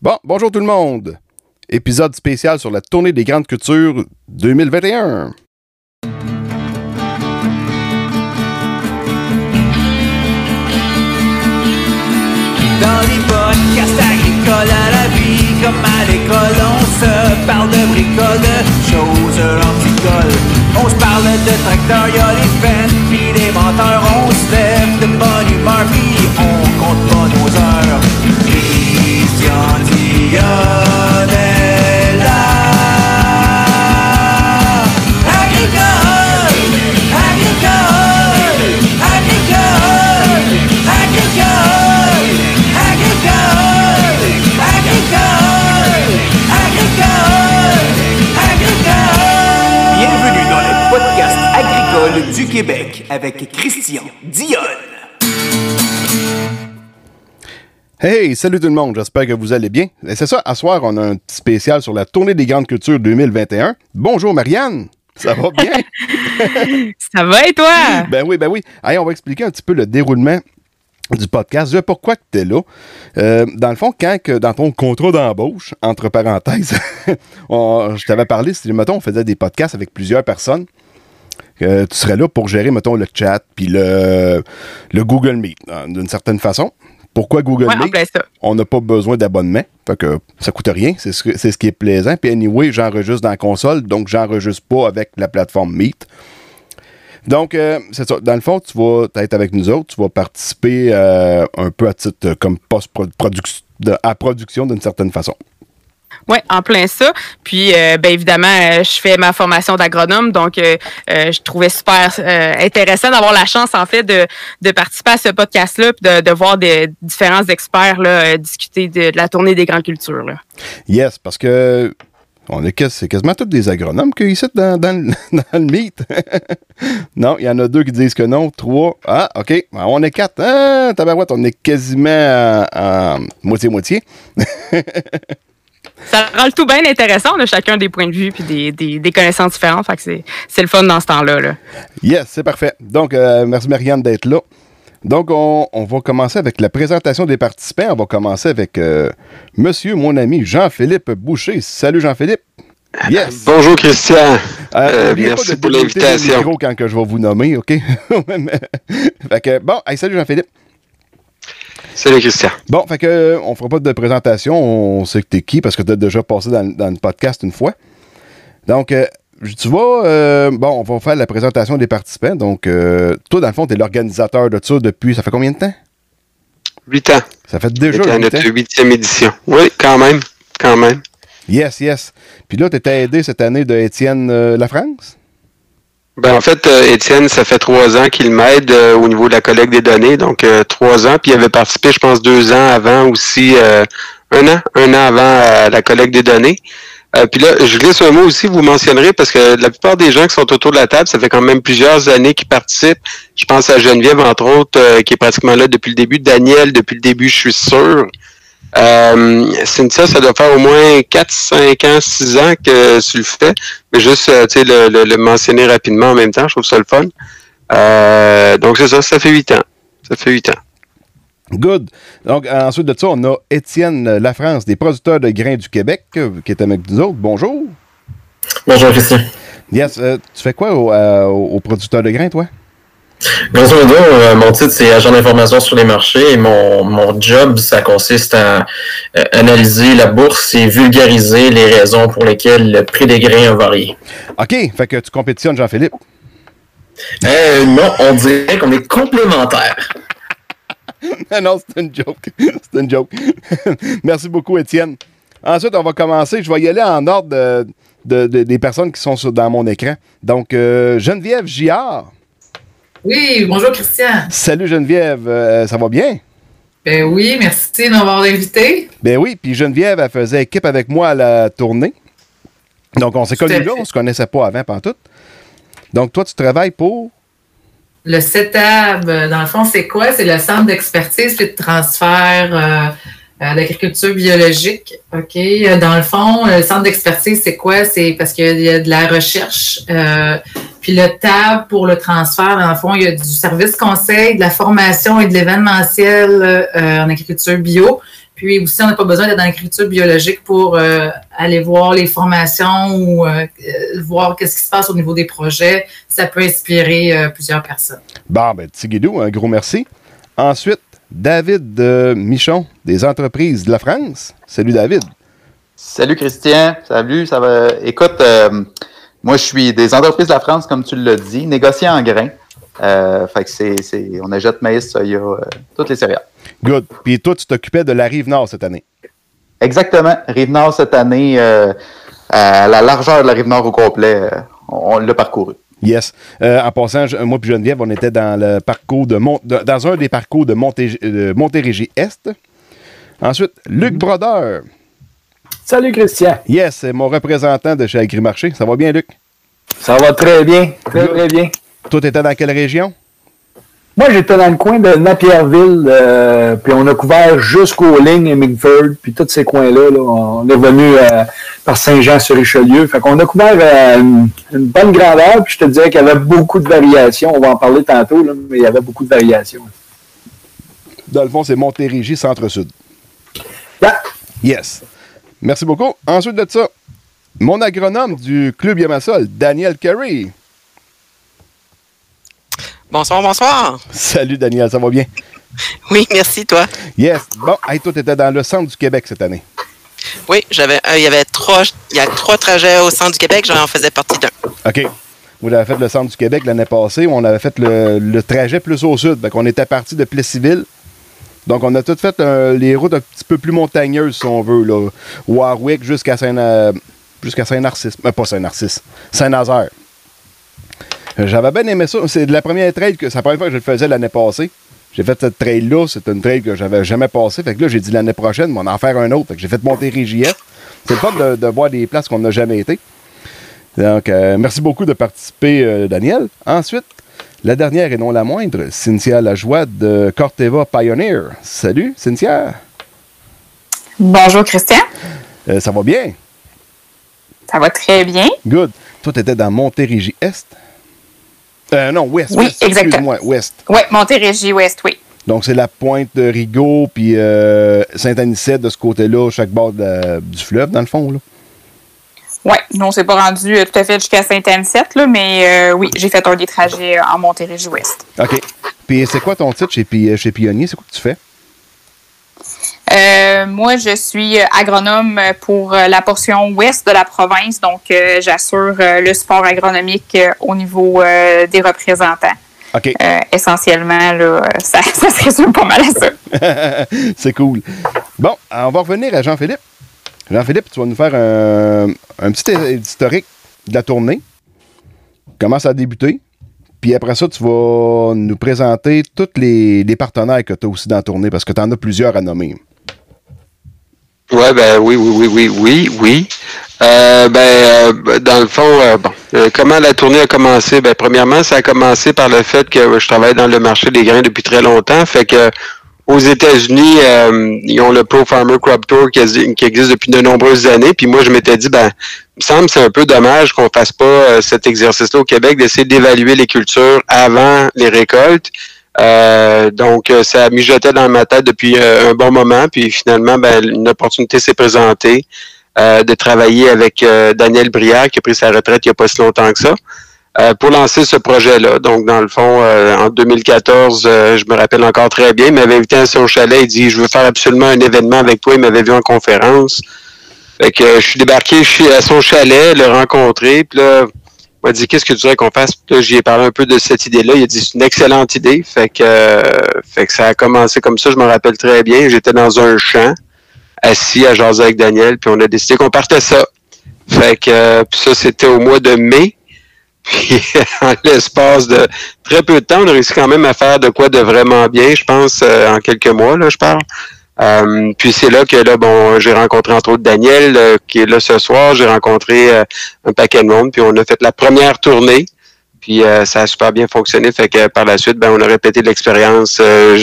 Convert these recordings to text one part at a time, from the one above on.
Bon, bonjour tout le monde. Épisode spécial sur la tournée des grandes cultures 2021. Dans les podcasts agricoles à la vie, comme à l'école, on se parle de bricoles, de choses anticoles. On se parle de tracteurs, y'a les fans, pis les menteurs, on se lève de bonne humeur, pis on compte pas nos heures. Du Québec avec Christian Dionne. Hey, salut tout le monde, j'espère que vous allez bien. C'est ça, à soir, on a un petit spécial sur la tournée des grandes cultures 2021. Bonjour Marianne, ça va bien? Ça va et toi? ben oui, ben oui. Allez, on va expliquer un petit peu le déroulement du podcast. Je pourquoi tu es là. Euh, dans le fond, quand que dans ton contrat d'embauche, entre parenthèses, on- je t'avais parlé, si mettons, on faisait des podcasts avec plusieurs personnes. euh, tu serais là pour gérer, mettons, le chat puis le, le Google Meet, hein, d'une certaine façon. Pourquoi Google Ouais, Meet? ça. on n'a pas besoin d'abonnement. Fait que ça coûte rien. C'est ce, que- c'est ce qui est plaisant. Puis anyway, j'enregistre dans la console, donc j'enregistre pas avec la plateforme Meet. Donc, euh, c'est ça. Dans le fond, tu vas être avec nous autres. Tu vas participer euh, un peu à titre euh, comme post-production, à production d'une certaine façon. Oui, en plein ça. Puis, euh, ben évidemment, euh, je fais ma formation d'agronome, donc euh, je trouvais super intéressant d'avoir la chance, en fait, de, participer à ce podcast-là, puis de, voir des différents experts là, discuter de, la tournée des grandes cultures. Yes, parce que on est, c'est quasiment tous des agronomes qui ici dans, dans, le- Meet. non, il y en a deux qui disent que non. Trois. Ah, OK. Ben, On est quatre. Ah, tabarouette, on est quasiment moitié-moitié. Ça rend le tout bien intéressant. On a chacun des points de vue puis des, des, des connaissances différentes. Fait que c'est, c'est le fun dans ce temps-là. Là. Yes, c'est parfait. Donc, euh, merci Marianne d'être là. Donc, on, on va commencer avec la présentation des participants. On va commencer avec euh, monsieur, mon ami Jean-Philippe Boucher. Salut Jean-Philippe. Yes. Bonjour Christian. Euh, Euh, merci pas de pour l'invitation. quand que je vais vous nommer, OK? fait que, bon, hey, salut Jean-Philippe. Salut Christian. Bon, fait que, euh, on fera pas de présentation. On sait que t'es qui parce que t'as déjà passé dans, dans le podcast une fois. Donc, euh, tu vois, euh, bon, on va faire la présentation des participants. Donc, euh, toi, dans le fond, t'es l'organisateur de ça depuis, ça fait combien de temps? Huit ans. Ça fait déjà huit notre huitième édition. Oui, quand même. Quand même. Yes, yes. Puis là, t'étais aidé cette année de Étienne euh, Lafrance? Ben, en fait, euh, Étienne, ça fait trois ans qu'il m'aide euh, au niveau de la collecte des données. Donc, euh, trois ans. Puis, il avait participé, je pense, deux ans avant aussi. euh, un an. Un an avant euh, la collecte des données. Euh, puis là, je glisse un mot aussi, vous mentionnerez, parce que la plupart des gens qui sont autour de la table, ça fait quand même plusieurs années qu'ils participent. Je pense à Geneviève, entre autres, qui est pratiquement là depuis le début. Daniel, depuis le début, je suis sûr. Euh, Cynthia, ça doit faire au moins 4, 5 ans, 6 ans que tu le fais. Mais juste, euh, tu sais, le, le- le mentionner rapidement en même temps, je trouve ça le fun. Euh, donc, c'est ça, ça fait 8 ans. Ça fait 8 ans. Good. Donc, ensuite de ça, on a Étienne Lafrance, des producteurs de grains du Québec, qui est avec nous autres. Bonjour. Bonjour Christian. Yes. euh, tu fais quoi au, euh, au- aux producteurs de grains, toi? Grosso modo, euh, mon titre c'est agent d'information sur les marchés et mon, mon job, ça consiste à euh, analyser la bourse et vulgariser les raisons pour lesquelles le prix des grains a varié. OK. Fait que tu compétitionnes, Jean-Philippe? Euh, non, on dirait qu'on est complémentaires. Non, c'est une joke. c'est une joke. Merci beaucoup, Étienne. Ensuite, on va commencer. Je vais y aller en ordre de- de- de- des personnes qui sont sur- dans mon écran. Donc, euh, Geneviève Giard. Oui, bonjour Christian. Salut Geneviève, Euh, ça va bien? Ben oui, merci de m'avoir invité. Ben oui, puis Geneviève, elle faisait équipe avec moi à la tournée. Donc, on s'est à connus là, on se connaissait pas avant, tout. Donc, toi, tu travailles pour? Le CETAB, dans le fond, c'est quoi? C'est le centre d'expertise et de transfert euh, euh, d'agriculture biologique. OK? Dans le fond, le centre d'expertise, c'est quoi? C'est parce qu'il y a de la recherche. euh, puis le TAB pour le transfert, dans le fond, il y a du service conseil, de la formation et de l'événementiel euh, en agriculture bio. Puis aussi, on n'a pas besoin d'être dans l'écriture biologique pour euh, aller voir les formations ou euh, voir qu'est-ce qui se passe au niveau des projets. Ça peut inspirer euh, plusieurs personnes. Bon, ben, Tigidou, un gros merci. Ensuite, David euh, Michon, des entreprises de la France. Salut, David. Salut Christian, salut, ça va? Écoute, euh, moi je suis des entreprises de la France, comme tu l'as dit, négociant en grains. Euh, fait que c'est, c'est, on achète maïs, soya, euh, toutes les céréales. Good. Puis toi, tu t'occupais de la rive nord cette année. Exactement. Rive-Nord cette année, euh, à la largeur de la Rive-Nord au complet, on, on l'a parcouru. Yes. Euh, en passant, je- moi puis Geneviève, on était dans le parcours de Mont- de- dans un des parcours de Monté- de Montérégie Est. Ensuite, Luc Brodeur. Salut Christian. Yes, c'est mon représentant de chez Agrimarché. Ça va bien, Luc? Ça va très bien, très Good. très bien. Toi, t'étais dans quelle région? Moi, j'étais dans le coin de Napierville, euh, puis on a couvert jusqu'aux lignes et Mingford, puis tous ces coins-là. là. on est venu euh, par Saint-Jean-sur-Richelieu. Fait qu'on a couvert euh, une, une bonne grandeur, puis je te dirais qu'il y avait beaucoup de variations. On va en parler tantôt, là, mais il y avait beaucoup de variations. Dans le fond, c'est Montérégie Centre-Sud. Yeah. Yes. Merci beaucoup. Ensuite de ça, mon agronome du Club Yamasol, Daniel Carey. Bonsoir, bonsoir. Salut, Daniel, ça va bien? Oui, merci, toi. Yes. Bon, hey, toi, t'étais dans le centre du Québec cette année. Oui, j'avais, euh, il y avait trois, il y a trois trajets au centre du Québec, j'en faisais partie d'un. OK. Vous avez fait le centre du Québec l'année passée. On avait fait le, le trajet plus au sud. Fait qu'on était parti de Plessisville. Donc, on a tout fait euh, les routes un petit peu plus montagneuses, si on veut. Là. Warwick jusqu'à Saint- euh, jusqu'à Saint-Narcisse. Mais pas Saint-Narcisse. Saint-Nazaire. Euh, J'avais bien aimé ça. C'est la première trail que c'est la première fois que je le faisais l'année passée. J'ai fait cette trail-là. C'est une trail que j'avais jamais passée. Fait que là, j'ai dit l'année prochaine, on va en faire un autre. Fait que j'ai fait Montérégie Est. C'est le fun de, voir des places qu'on n'a jamais été. Donc, euh, merci beaucoup de participer, euh, Daniel. Ensuite, la dernière et non la moindre, Cynthia Lajoie de Corteva Pioneer. Salut, Cynthia. Bonjour Christian, Euh, ça va bien? ça va très bien. Good. Toi, tu étais dans Montérégie Est? Euh, non, Ouest. Oui, Ouest, exactement. Excuse-moi, Ouest. Oui, Montérégie Ouest, oui. Donc, c'est la pointe de Rigaud puis euh, Saint-Anicette de ce côté-là, chaque bord de du fleuve, dans le fond. Là. Oui, non, c'est pas rendu euh, tout à fait jusqu'à Saint-Anicette, là, mais euh, oui, j'ai fait un des trajets euh, en Montérégie Ouest. OK. Puis, c'est quoi ton titre chez, chez Pionnier? C'est quoi que tu fais? Euh, moi, je suis agronome pour la portion ouest de la province, donc j'assure le support agronomique au niveau des représentants. OK. Euh, essentiellement, là, ça, ça se résume pas mal à ça. c'est cool. Bon, on va revenir à Jean-Philippe. Jean-Philippe, tu vas nous faire un, petit historique de la tournée. Comment ça a débuté. Puis après ça, tu vas nous présenter tous les, partenaires que tu as aussi dans la tournée, parce que tu en as plusieurs à nommer. Ouais, ben oui, oui, oui, oui, oui, oui. Euh, ben, euh, dans le fond, euh, bon, comment la tournée a commencé? Ben, premièrement, ça a commencé par le fait que je travaille dans le marché des grains depuis très longtemps. Fait que aux États-Unis, euh, ils ont le Pro Farmer Crop Tour qui, exi- qui existe depuis de nombreuses années. Puis moi, je m'étais dit, ben, il me semble c'est un peu dommage qu'on fasse pas euh, cet exercice-là au Québec, d'essayer d'évaluer les cultures avant les récoltes. Euh, donc, euh, ça mijotait dans ma tête depuis euh, un bon moment. Puis finalement, ben, une opportunité s'est présentée de travailler avec Daniel Brière, qui a pris sa retraite il n'y a pas si longtemps que ça, euh, pour lancer ce projet-là. Donc, dans le fond, euh, en 2014, euh, je me rappelle encore très bien, il m'avait invité à son chalet, il dit, je veux faire absolument un événement avec toi. Il m'avait vu en conférence. Fait que euh, je suis débarqué chez, à son chalet, le rencontrer, puis là, il m'a dit qu'est-ce que tu voudrais qu'on fasse. Puis là, j'y ai parlé un peu de cette idée-là. Il a dit c'est une excellente idée. Fait que, euh, fait que ça a commencé comme ça. Je me rappelle très bien. J'étais dans un champ, assis à jaser avec Daniel, puis on a décidé qu'on partait ça. Fait que euh, ça, c'était au mois de mai. En l'espace de très peu de temps, on a réussi quand même à faire de quoi de vraiment bien, je pense, euh, en quelques mois, là, je parle. Euh, puis c'est là que là, bon, j'ai rencontré entre autres Daniel, euh, qui est là ce soir. J'ai rencontré euh, un paquet de monde, puis on a fait la première tournée. Puis euh, ça a super bien fonctionné. Fait que par la suite, ben, on a répété l'expérience euh,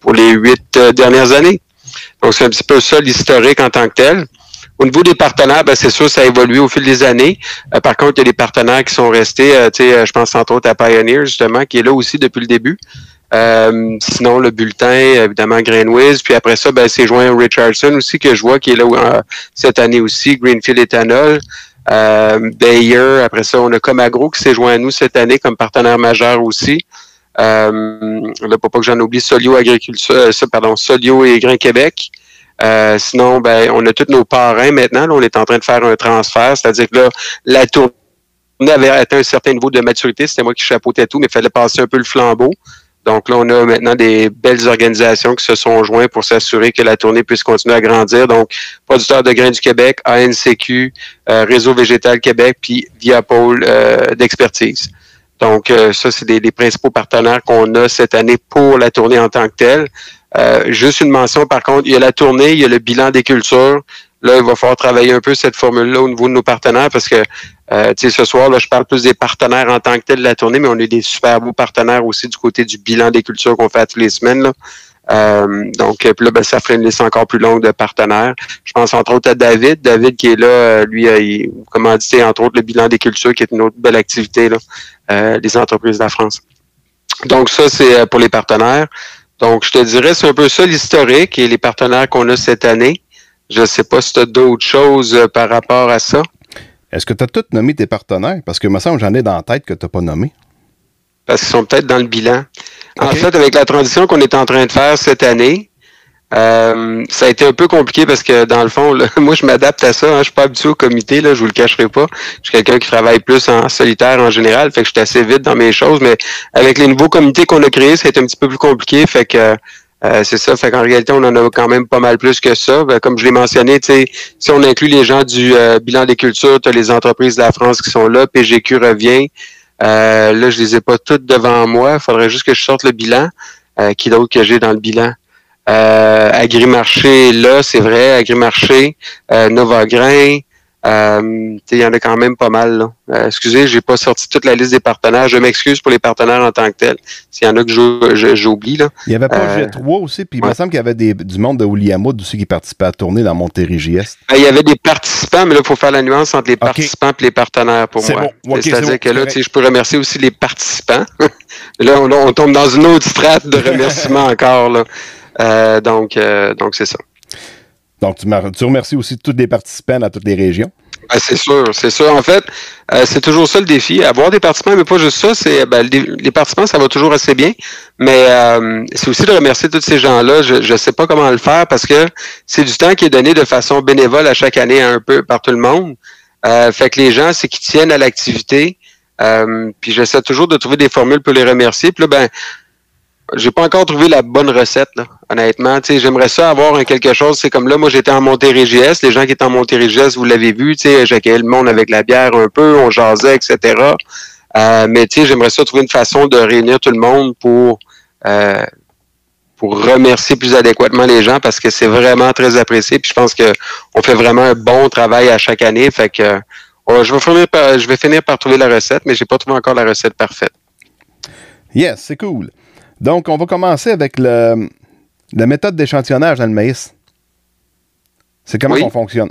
pour les huit euh, dernières années. Donc c'est un petit peu ça l'historique en tant que tel. Au niveau des partenaires, ben, c'est sûr, ça a évolué au fil des années. Euh, par contre, il y a des partenaires qui sont restés. euh, euh, je pense entre autres à Pioneer, justement, qui est là aussi depuis le début. Euh, sinon, le bulletin, évidemment, Greenwiz. Puis après ça, ben, c'est joint Richardson aussi, que je vois, qui est là euh, cette année aussi, Greenfield Ethanol. Euh, Bayer, après ça, on a Comagro qui s'est joint à nous cette année comme partenaire majeur aussi. Euh, là, pour pas que j'en oublie, Solio Agriculture, euh, pardon, Solio et Grain Québec. Euh, sinon, ben, on a tous nos parrains maintenant. Là, on est en train de faire un transfert, c'est-à-dire que là, la tournée avait atteint un certain niveau de maturité. C'était moi qui chapeautais tout, mais il fallait passer un peu le flambeau. Donc là, on a maintenant des belles organisations qui se sont joints pour s'assurer que la tournée puisse continuer à grandir. Donc, Producteurs de grains du Québec, ANCQ, euh, Réseau Végétal Québec, puis Via Pôle euh, d'expertise. Donc, euh, ça, c'est des principaux partenaires qu'on a cette année pour la tournée en tant que telle. Euh, juste une mention, par contre, il y a la tournée, il y a le bilan des cultures. Là, il va falloir travailler un peu cette formule-là au niveau de nos partenaires parce que, euh, tu sais, ce soir, là, je parle plus des partenaires en tant que tel de la tournée, mais on a des super beaux partenaires aussi du côté du bilan des cultures qu'on fait toutes les semaines. Là. Euh, donc, puis là, ben, ça ferait une liste encore plus longue de partenaires. Je pense entre autres à David. David qui est là, euh, lui, a il, commandité entre autres le bilan des cultures, qui est une autre belle activité là, euh, des entreprises de la France. Donc, ça, c'est pour les partenaires. Donc, je te dirais, c'est un peu ça l'historique et les partenaires qu'on a cette année. Je ne sais pas si tu as d'autres choses euh, par rapport à ça. Est-ce que tu as tout nommé tes partenaires? Parce que, me semble, j'en ai dans la tête que tu n'as pas nommé. Parce qu'ils sont peut-être dans le bilan. En fait, avec la transition qu'on est en train de faire cette année, euh, ça a été un peu compliqué parce que dans le fond, là, moi je m'adapte à ça. Hein, je suis pas habitué au comité, là, je vous le cacherai pas. Je suis quelqu'un qui travaille plus en solitaire en général, fait que je suis assez vite dans mes choses. Mais avec les nouveaux comités qu'on a créés, ça a été un petit peu plus compliqué. Fait que euh, c'est ça. Fait qu'en réalité, on en a quand même pas mal plus que ça. Ben, comme je l'ai mentionné, si on inclut les gens du euh, bilan des cultures, les entreprises de la France qui sont là, PGQ revient. Euh, là, je les ai pas toutes devant moi. Il faudrait juste que je sorte le bilan. Euh, qui d'autre que j'ai dans le bilan? Euh, Agrimarché, là, c'est vrai, Agrimarché, euh, Novagrain, euh, il y en a quand même pas mal. Là. Euh, excusez, j'ai pas sorti toute la liste des partenaires. Je m'excuse pour les partenaires en tant que tels. S'il y en a que j'oublie. Là. Il y avait pas Euh, G3 aussi, puis il me semble qu'il y avait des- du monde de Williamwood aussi qui participait à tourner dans Montérégie Est. Ben, il y avait des participants, mais là, il faut faire la nuance entre les participants et les partenaires pour moi. bon. C'est-à-dire bon, que là, je peux remercier aussi les participants. là, on, on tombe dans une autre strate de remerciements encore. Là. Euh, donc, euh, donc c'est ça. Donc, tu, remercies aussi tous les participants dans toutes les régions. Ben, c'est sûr, c'est sûr. En fait, euh, c'est toujours ça le défi. Avoir des participants, mais pas juste ça, c'est ben, les participants, ça va toujours assez bien. Mais euh, c'est aussi de remercier tous ces gens-là. Je ne sais pas comment le faire parce que c'est du temps qui est donné de façon bénévole à chaque année un peu par tout le monde. Euh, fait que les gens, c'est qu'ils tiennent à l'activité. Puis j'essaie toujours de trouver des formules pour les remercier. Puis là, ben, j'ai pas encore trouvé la bonne recette, là, honnêtement. J'aimerais ça avoir quelque chose. C'est comme là, moi, j'étais en Montérégie Est. Les gens qui étaient en Montérégie Est, vous l'avez vu, j'accueillais le monde avec la bière un peu, on jasait, etc. Euh, mais j'aimerais ça trouver une façon de réunir tout le monde pour euh, pour remercier plus adéquatement les gens parce que c'est vraiment très apprécié. Puis je pense que on fait vraiment un bon travail à chaque année. Fait que euh, je vais finir par, je vais finir par trouver la recette, mais j'ai pas trouvé encore la recette parfaite. Yes, c'est cool. Donc, on va commencer avec le, la méthode d'échantillonnage dans le maïs. C'est comment Oui. on fonctionne?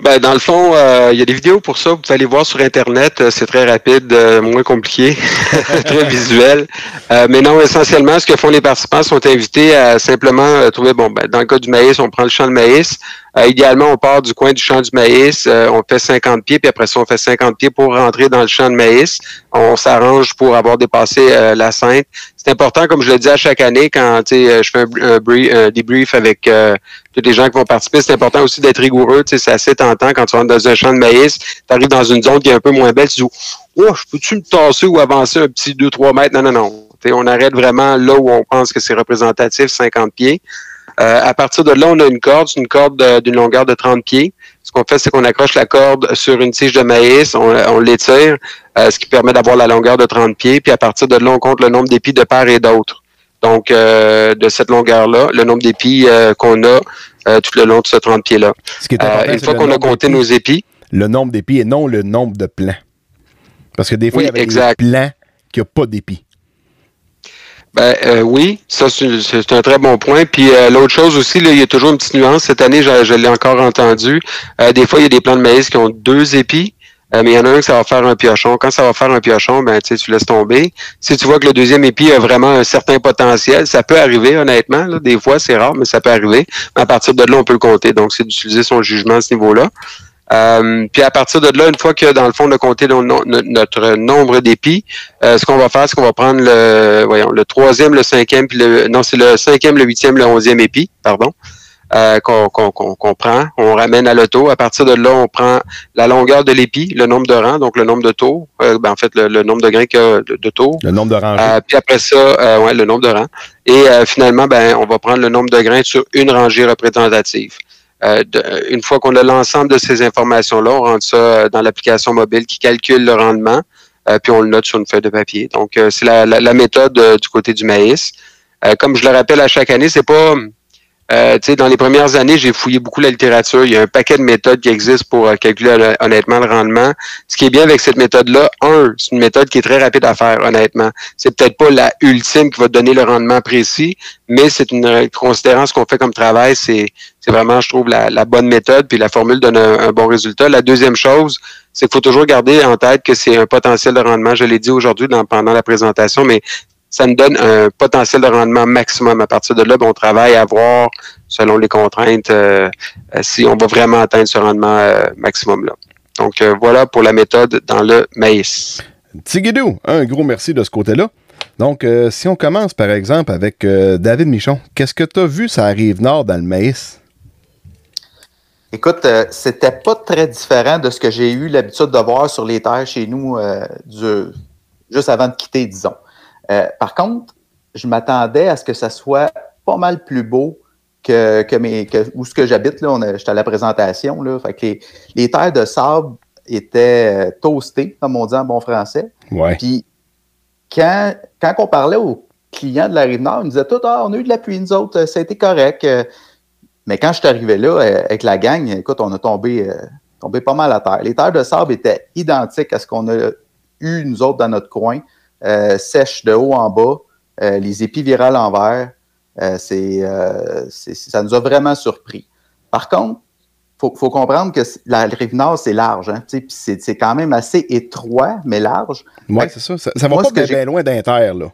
Ben, dans le fond, euh, il y a des vidéos pour ça. Vous pouvez aller voir sur Internet. Euh, C'est très rapide, euh, moins compliqué, très visuel. Mais non, essentiellement, ce que font les participants sont invités à simplement trouver, bon, ben, dans le cas du maïs, on prend le champ de maïs. Euh, idéalement, on part du coin du champ du maïs, euh, on fait 50 pieds, puis après ça, on fait 50 pieds pour rentrer dans le champ de maïs. On s'arrange pour avoir dépassé euh, la Sainte. C'est important, comme je le dis à chaque année, quand euh, je fais un, un, brief, un débrief avec tous les gens qui vont participer, c'est important aussi d'être rigoureux. C'est assez tentant quand tu rentres dans un champ de maïs, tu arrives dans une zone qui est un peu moins belle, tu dis Oh, peux-tu me tasser ou avancer un petit 2-3 mètres? Non, non, non. On arrête vraiment là où on pense que c'est représentatif, 50 pieds. Euh, à partir de là, on a une corde, c'est une corde de- d'une longueur de 30 pieds. Ce qu'on fait, c'est qu'on accroche la corde sur une tige de maïs, on, on l'étire, euh, ce qui permet d'avoir la longueur de 30 pieds. Puis à partir de là, on compte le nombre d'épis de part et d'autre. Donc, euh, de cette longueur-là, le nombre d'épis qu'on a euh, tout le long de ce 30 pieds-là. Une fois qu'on a compté nos épis, Le nombre d'épis et non le nombre de plants. Parce que des fois, Oui, il y avait exact. des plants qui n'ont pas d'épis. Ben euh, oui, ça c'est un très bon point. Puis euh, l'autre chose aussi, là, il y a toujours une petite nuance. Cette année, je, l'ai encore entendu. Euh, des fois, il y a des plants de maïs qui ont deux épis. Mais il y en a un que ça va faire un piochon. Quand ça va faire un piochon, ben tu laisses tomber. Si tu vois que le deuxième épi a vraiment un certain potentiel, ça peut arriver, honnêtement. Là. Des fois, c'est rare, mais ça peut arriver. À partir de là, on peut le compter. Donc, c'est d'utiliser son jugement à ce niveau-là. Euh, puis à partir de là, une fois que dans le fond on a compté no- no- notre nombre d'épis, euh, ce qu'on va faire, c'est qu'on va prendre le voyons le troisième, le cinquième, puis le non c'est le cinquième, le huitième, le onzième épi, pardon, euh, qu'on qu'on- qu'on- qu'on prend, on ramène à l'auto. À partir de là, on prend la longueur de l'épi, le nombre de rangs, donc le nombre de tours, euh, ben, en fait le, le nombre de grains qu'il y a de, de tours. Le nombre de rangées. Euh, puis après ça, euh, ouais, le nombre de rangs. Et euh, finalement, ben, on va prendre le nombre de grains sur une rangée représentative. Euh, une fois qu'on a l'ensemble de ces informations-là, on rentre ça euh, dans l'application mobile qui calcule le rendement, euh, puis on le note sur une feuille de papier. Donc, c'est la, la- méthode du côté du maïs. Comme je le rappelle à chaque année, c'est pas euh, dans les premières années, j'ai fouillé beaucoup la littérature. Il y a un paquet de méthodes qui existent pour euh, calculer hon- honnêtement le rendement. Ce qui est bien avec cette méthode-là, un, c'est une méthode qui est très rapide à faire, honnêtement. C'est peut-être pas la ultime qui va donner le rendement précis, mais c'est une euh, considérant ce qu'on fait comme travail, c'est vraiment, je trouve, la, bonne méthode, puis la formule donne un, un bon résultat. La deuxième chose, c'est qu'il faut toujours garder en tête que c'est un potentiel de rendement. Je l'ai dit aujourd'hui pendant la présentation, mais ça nous donne un potentiel de rendement maximum. À partir de là, ben, on travaille à voir, selon les contraintes, euh, euh, si on va vraiment atteindre ce rendement euh, maximum-là. Donc, euh, voilà pour la méthode dans le maïs. Tigidou, un gros merci de ce côté-là. Donc, euh, si on commence par exemple avec euh, David Michon, qu'est-ce que tu as vu ça arrive nord dans le maïs? Écoute, euh, c'était pas très différent de ce que j'ai eu l'habitude de voir sur les terres chez nous euh, du- juste avant de quitter, disons. Euh, par contre, je m'attendais à ce que ça soit pas mal plus beau que, que, mes, que où ce que j'habite. Là, on a- j'étais à la présentation. Là, fait que les, les terres de sable étaient euh, toastées, comme on dit en bon français. Ouais. Puis quand, quand on parlait aux clients de la Rive-Nord, ils nous disaient tout, ah, on a eu de la pluie, nous autres, ça a été correct. Euh, Mais quand je suis arrivé là, avec la gang, écoute, on a tombé, euh, tombé pas mal à terre. Les terres de sable étaient identiques à ce qu'on a eu, nous autres, dans notre coin. Euh, sèches de haut en bas, euh, les épis virés à l'envers. Euh, c'est, ça nous a vraiment surpris. Par contre, il faut, faut comprendre que la rive nord, c'est large. Hein, c'est, quand même assez étroit, mais large. Que c'est ça. Ça, ça va moi, pas bien loin d'inter, là.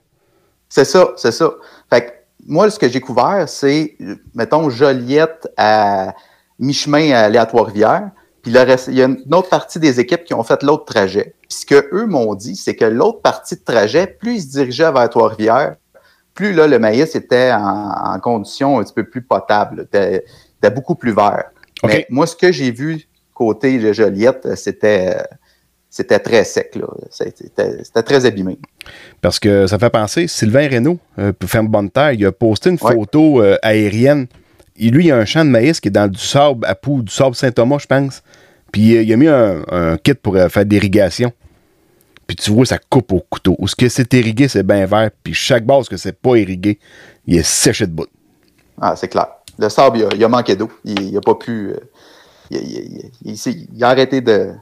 c'est ça, c'est ça. Fait que moi, ce que j'ai couvert, c'est, mettons, Joliette à mi-chemin à à Trois-Rivières. Puis le reste, il y a une autre partie des équipes qui ont fait l'autre trajet. Puis ce que eux m'ont dit, c'est que l'autre partie de trajet, plus ils se dirigeaient vers Trois-Rivières, plus là, le maïs était en, en condition un petit peu plus potable. Était, était beaucoup plus vert. Mais moi, ce que j'ai vu côté de Joliette, c'était, c'était très sec. Là. C'était, très abîmé. Parce que ça fait penser, Sylvain Reynaud, euh, Ferme Bonne Terre, il a posté une Ouais. photo euh, aérienne. Lui, il y a un champ de maïs qui est dans du sable à Pou, du sable Saint-Thomas, je pense. Puis euh, il a mis un, un kit pour euh, faire de l'irrigation. Puis tu vois, ça coupe au couteau. Où ce que c'est irrigué, c'est bien vert. Puis chaque base que c'est pas irrigué, il est séché de bout. Ah, c'est clair. Le sable, il a, il a manqué d'eau. Il n'a pas pu. euh, il, a arrêté de,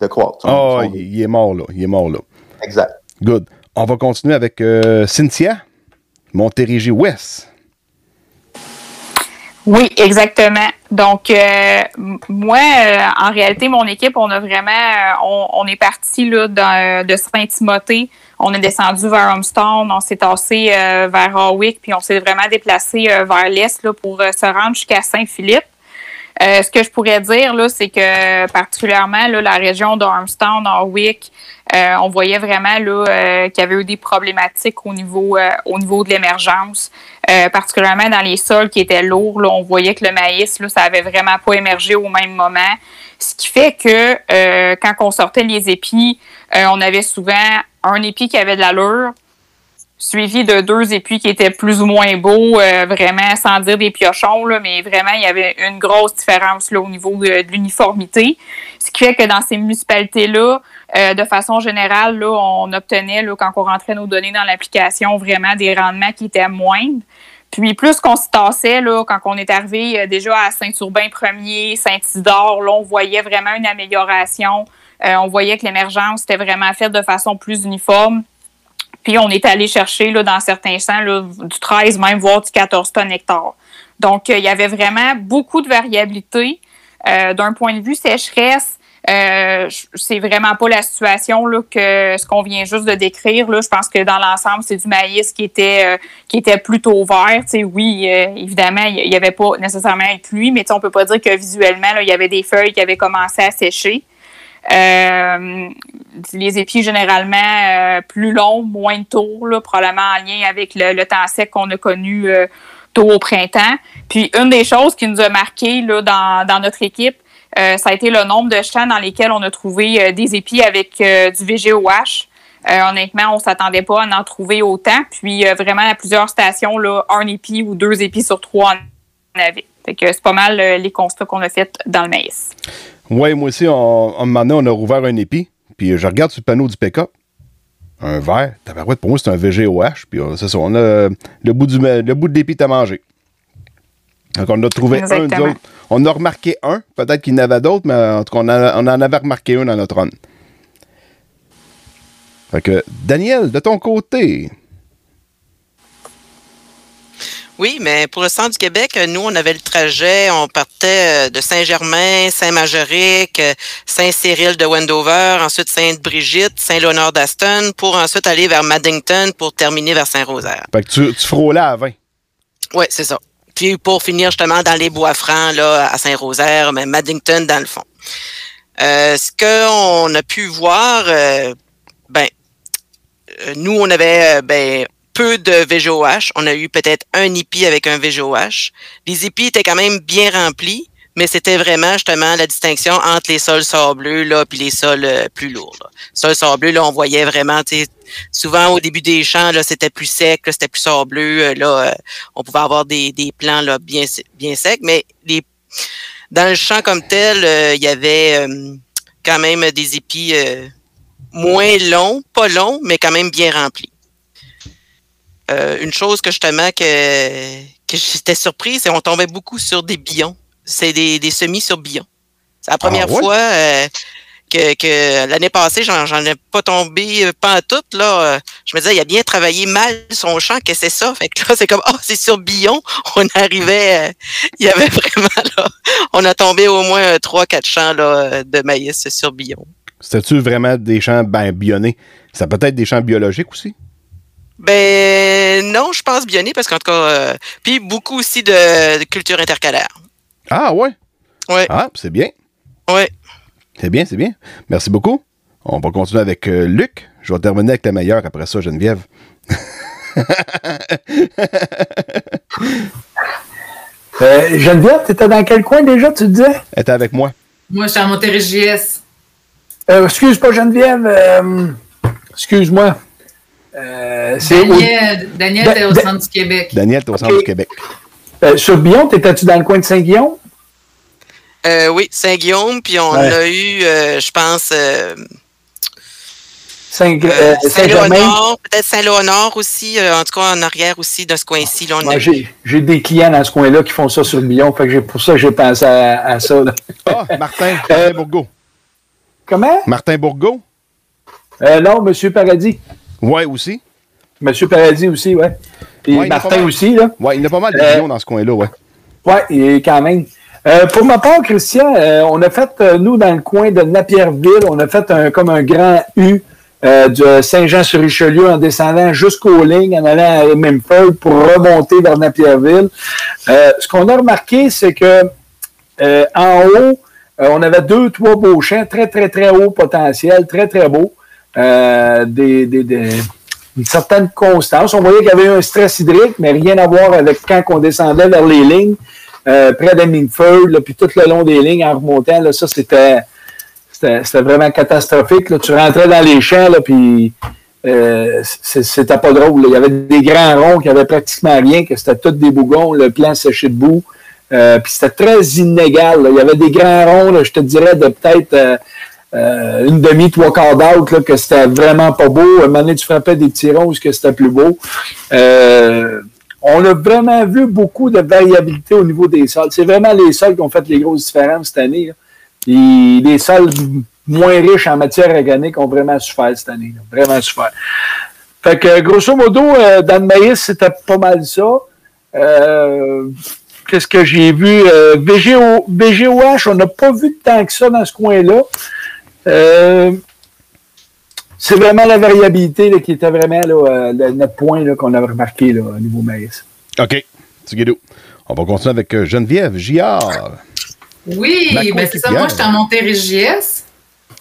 de croître. son- Ah, son- il, est mort là. Il est mort là. Exact. Good. On va continuer avec Cynthia, Montérégie-Ouest. Oui, exactement. Donc, euh, moi, euh, en réalité, mon équipe, on a vraiment, euh, on, est parti là, dans- de Saint-Timothée. On est descendu vers Homestone, on s'est tassé euh, vers Hawick, puis on s'est vraiment déplacé euh, vers l'est là, pour euh, se rendre jusqu'à Saint-Philippe. Euh, ce que je pourrais dire, là, c'est que particulièrement la région d'Armstown, Harwick, euh, on voyait vraiment là, euh, qu'il y avait eu des problématiques au niveau, euh, au niveau de l'émergence, particulièrement dans les sols qui étaient lourds. Là, on voyait que le maïs, là, ça avait vraiment pas émergé au même moment. Ce qui fait que quand on sortait les épis, on avait souvent un épi qui avait de l'allure, suivi de deux épis qui étaient plus ou moins beaux, euh, vraiment sans dire des piochons, là, mais vraiment, il y avait une grosse différence là, au niveau de, l'uniformité. Ce qui fait que dans ces municipalités-là, euh, de façon générale, là, on obtenait, là, quand on rentrait nos données dans l'application, vraiment des rendements qui étaient moindres. Puis plus qu'on se tassait, là, quand on est arrivé euh, déjà à Saint-Urbain premier, Saint-Isidore, là, on voyait vraiment une amélioration. Euh, on voyait que l'émergence était vraiment faite de façon plus uniforme. Puis on est allé chercher là, dans certains champs là, du 13, même voire du 14 tonnes hectare. Donc, euh, il y avait vraiment beaucoup de variabilité. Euh, D'un point de vue sécheresse, Euh, c'est vraiment pas la situation là, que ce qu'on vient juste de décrire. Là. Je pense que dans l'ensemble, c'est du maïs qui était, euh, qui était plutôt vert. Tu sais, oui, euh, évidemment, il n'y avait pas nécessairement de pluie, mais on peut pas dire que visuellement, là, il y avait des feuilles qui avaient commencé à sécher. Euh, les épis généralement euh, plus longs, moins de tours, probablement en lien avec le, temps sec qu'on a connu euh, tôt au printemps. Puis une des choses qui nous a marqué dans, notre équipe, ça a été le nombre de champs dans lesquels on a trouvé des épis avec du VGOH. Honnêtement, on s'attendait pas à en trouver autant. Puis vraiment, à plusieurs stations, là, un épi ou deux épis sur trois en avait. C'est pas mal les constats qu'on a fait dans le maïs. Ouais, moi aussi, on, un moment donné, on a rouvert un épi, puis je regarde sur le panneau du pick-up. Un verre. Tabarouette, pour moi, c'est un VGOH. Puis euh, c'est ça, on a le bout, du, le bout de l'épi à manger. Donc, on a trouvé un. On a remarqué un. Peut-être qu'il y en avait d'autres, mais en tout cas, on, a- on en avait remarqué un dans notre run. Fait que, Daniel, de ton côté. Oui, mais pour le centre du Québec, euh, nous, on avait le trajet, on partait euh, de Saint-Germain, Saint-Majoric, euh, Saint-Cyril de Wendover, ensuite Sainte-Brigitte, Saint-Léonard d'Aston, pour ensuite aller vers Maddington pour terminer vers Saint-Rosaire. Fait que tu, tu frôlais à 20. Oui, c'est ça. Puis pour finir justement dans les bois francs, là, à Saint-Rosaire, mais Maddington dans le fond. Euh, ce qu'on a pu voir, euh, ben, nous, on avait ben, peu de VGOH. On a eu peut-être un épi avec un VGOH. Les épis étaient quand même bien remplis, mais c'était vraiment justement la distinction entre les sols sableux là, puis les sols euh, plus lourds. Là. Sols sableux, là, on voyait vraiment, souvent au début des champs, là, c'était plus sec, c'était plus sableux. euh, Là, euh, on pouvait avoir des, des plants là, bien, bien secs, mais dans le champ comme tel, euh, il y avait quand même des épis moins longs, pas longs, mais quand même bien remplis. Euh, une chose que justement que, que j'étais surprise, c'est qu'on tombait beaucoup sur des billons. C'est des, des semis sur billons. C'est la première ouais? fois euh, que, que l'année passée, j'en, j'en ai pas tombé euh, pas en tout. Là, je me disais, il a bien travaillé mal son champ, que c'est ça? Fait que là, c'est comme, oh, c'est sur billon. On arrivait, euh, il y avait vraiment là, on a tombé au moins trois, quatre champs là, de maïs sur billon. C'était-tu vraiment des champs ben, bionnés? Ça peut être des champs biologiques aussi? Ben non, je pense bionné parce qu'en tout cas, euh, puis beaucoup aussi de, de culture intercalaire. Ah, ouais? Ouais. Ah, c'est bien. Ouais. C'est bien, c'est bien. Merci beaucoup. On va continuer avec euh, Luc. Je vais terminer avec la meilleure après ça, Geneviève. Euh, Geneviève, t'étais dans quel coin déjà, tu disais? Elle était avec moi. Moi, je suis en Montérégie-S. Euh, excuse pas Geneviève. euh, excuse-moi. Euh, Daniel, Daniel Da- était au da- centre du Québec. Daniel, t'es au centre du Québec. euh, sur Bion, t'étais-tu dans le coin de Saint-Guillaume? Euh, oui, Saint-Guillaume, puis on Ouais. a eu, euh, je pense, euh, Saint- euh, euh, Saint-Germain? Saint-Léonard, peut-être Saint-Léonard aussi, euh, en tout cas en arrière aussi de ce coin-ci. Moi, j'ai, des clients dans ce coin-là qui font ça sur Bion, fait que j'ai, pour ça j'ai pensé à, à ça. Ah, Martin, Martin Bourgault. Comment? Martin Bourgault? Euh, non, Monsieur Paradis. Ouais, aussi. Monsieur Paradis aussi, ouais. Et Ouais, Martin mal. aussi, là. Ouais, il y a pas mal de Euh, millions dans ce coin-là, ouais. Ouais, et quand même. Euh, pour ma part, Christian, euh, on a fait, nous, dans le coin de Napierville, on a fait un, comme un grand U de Saint-Jean-sur-Richelieu en descendant jusqu'aux lignes, en allant à Memphis pour remonter vers Napierville. Ce qu'on a remarqué, c'est que en haut, on avait deux, trois beaux champs, très, très, très haut potentiel, très, très beau. Euh, des, une certaine constance. On voyait qu'il y avait un stress hydrique, mais rien à voir avec quand on descendait vers les lignes, euh, près là, puis tout le long des lignes en remontant. Là, ça, c'était, c'était, vraiment catastrophique. Là. Tu rentrais dans les champs, puis euh, c'était pas drôle. Il y avait des grands ronds qui avaient pratiquement rien, que c'était tous des bougons, le plan séché debout. Euh, puis c'était très inégal. Il y avait des grands ronds, je te dirais, de peut-être euh, une demi, trois quarts d'out, que c'était vraiment pas beau. À un moment tu frappais des petits où que c'était plus beau. Euh, on a vraiment vu beaucoup de variabilité au niveau des sols. C'est vraiment les sols qui ont fait les grosses différences cette année. là. Les sols moins riches en matière organique ont vraiment souffert cette année. là. Vraiment souffert. Fait que, grosso modo, euh, dans le maïs, c'était pas mal ça. Euh, qu'est-ce que j'ai vu? Euh, VGO, VGOH, on n'a pas vu tant que ça dans ce coin-là. Euh, c'est vraiment la variabilité là, qui était vraiment là, euh, le- notre point qu'on a remarqué là, au niveau maïs. OK. Tsugido. On va continuer avec euh, Geneviève Giard. Oui, ben c'est ça. Moi, j'étais en Montérégie JS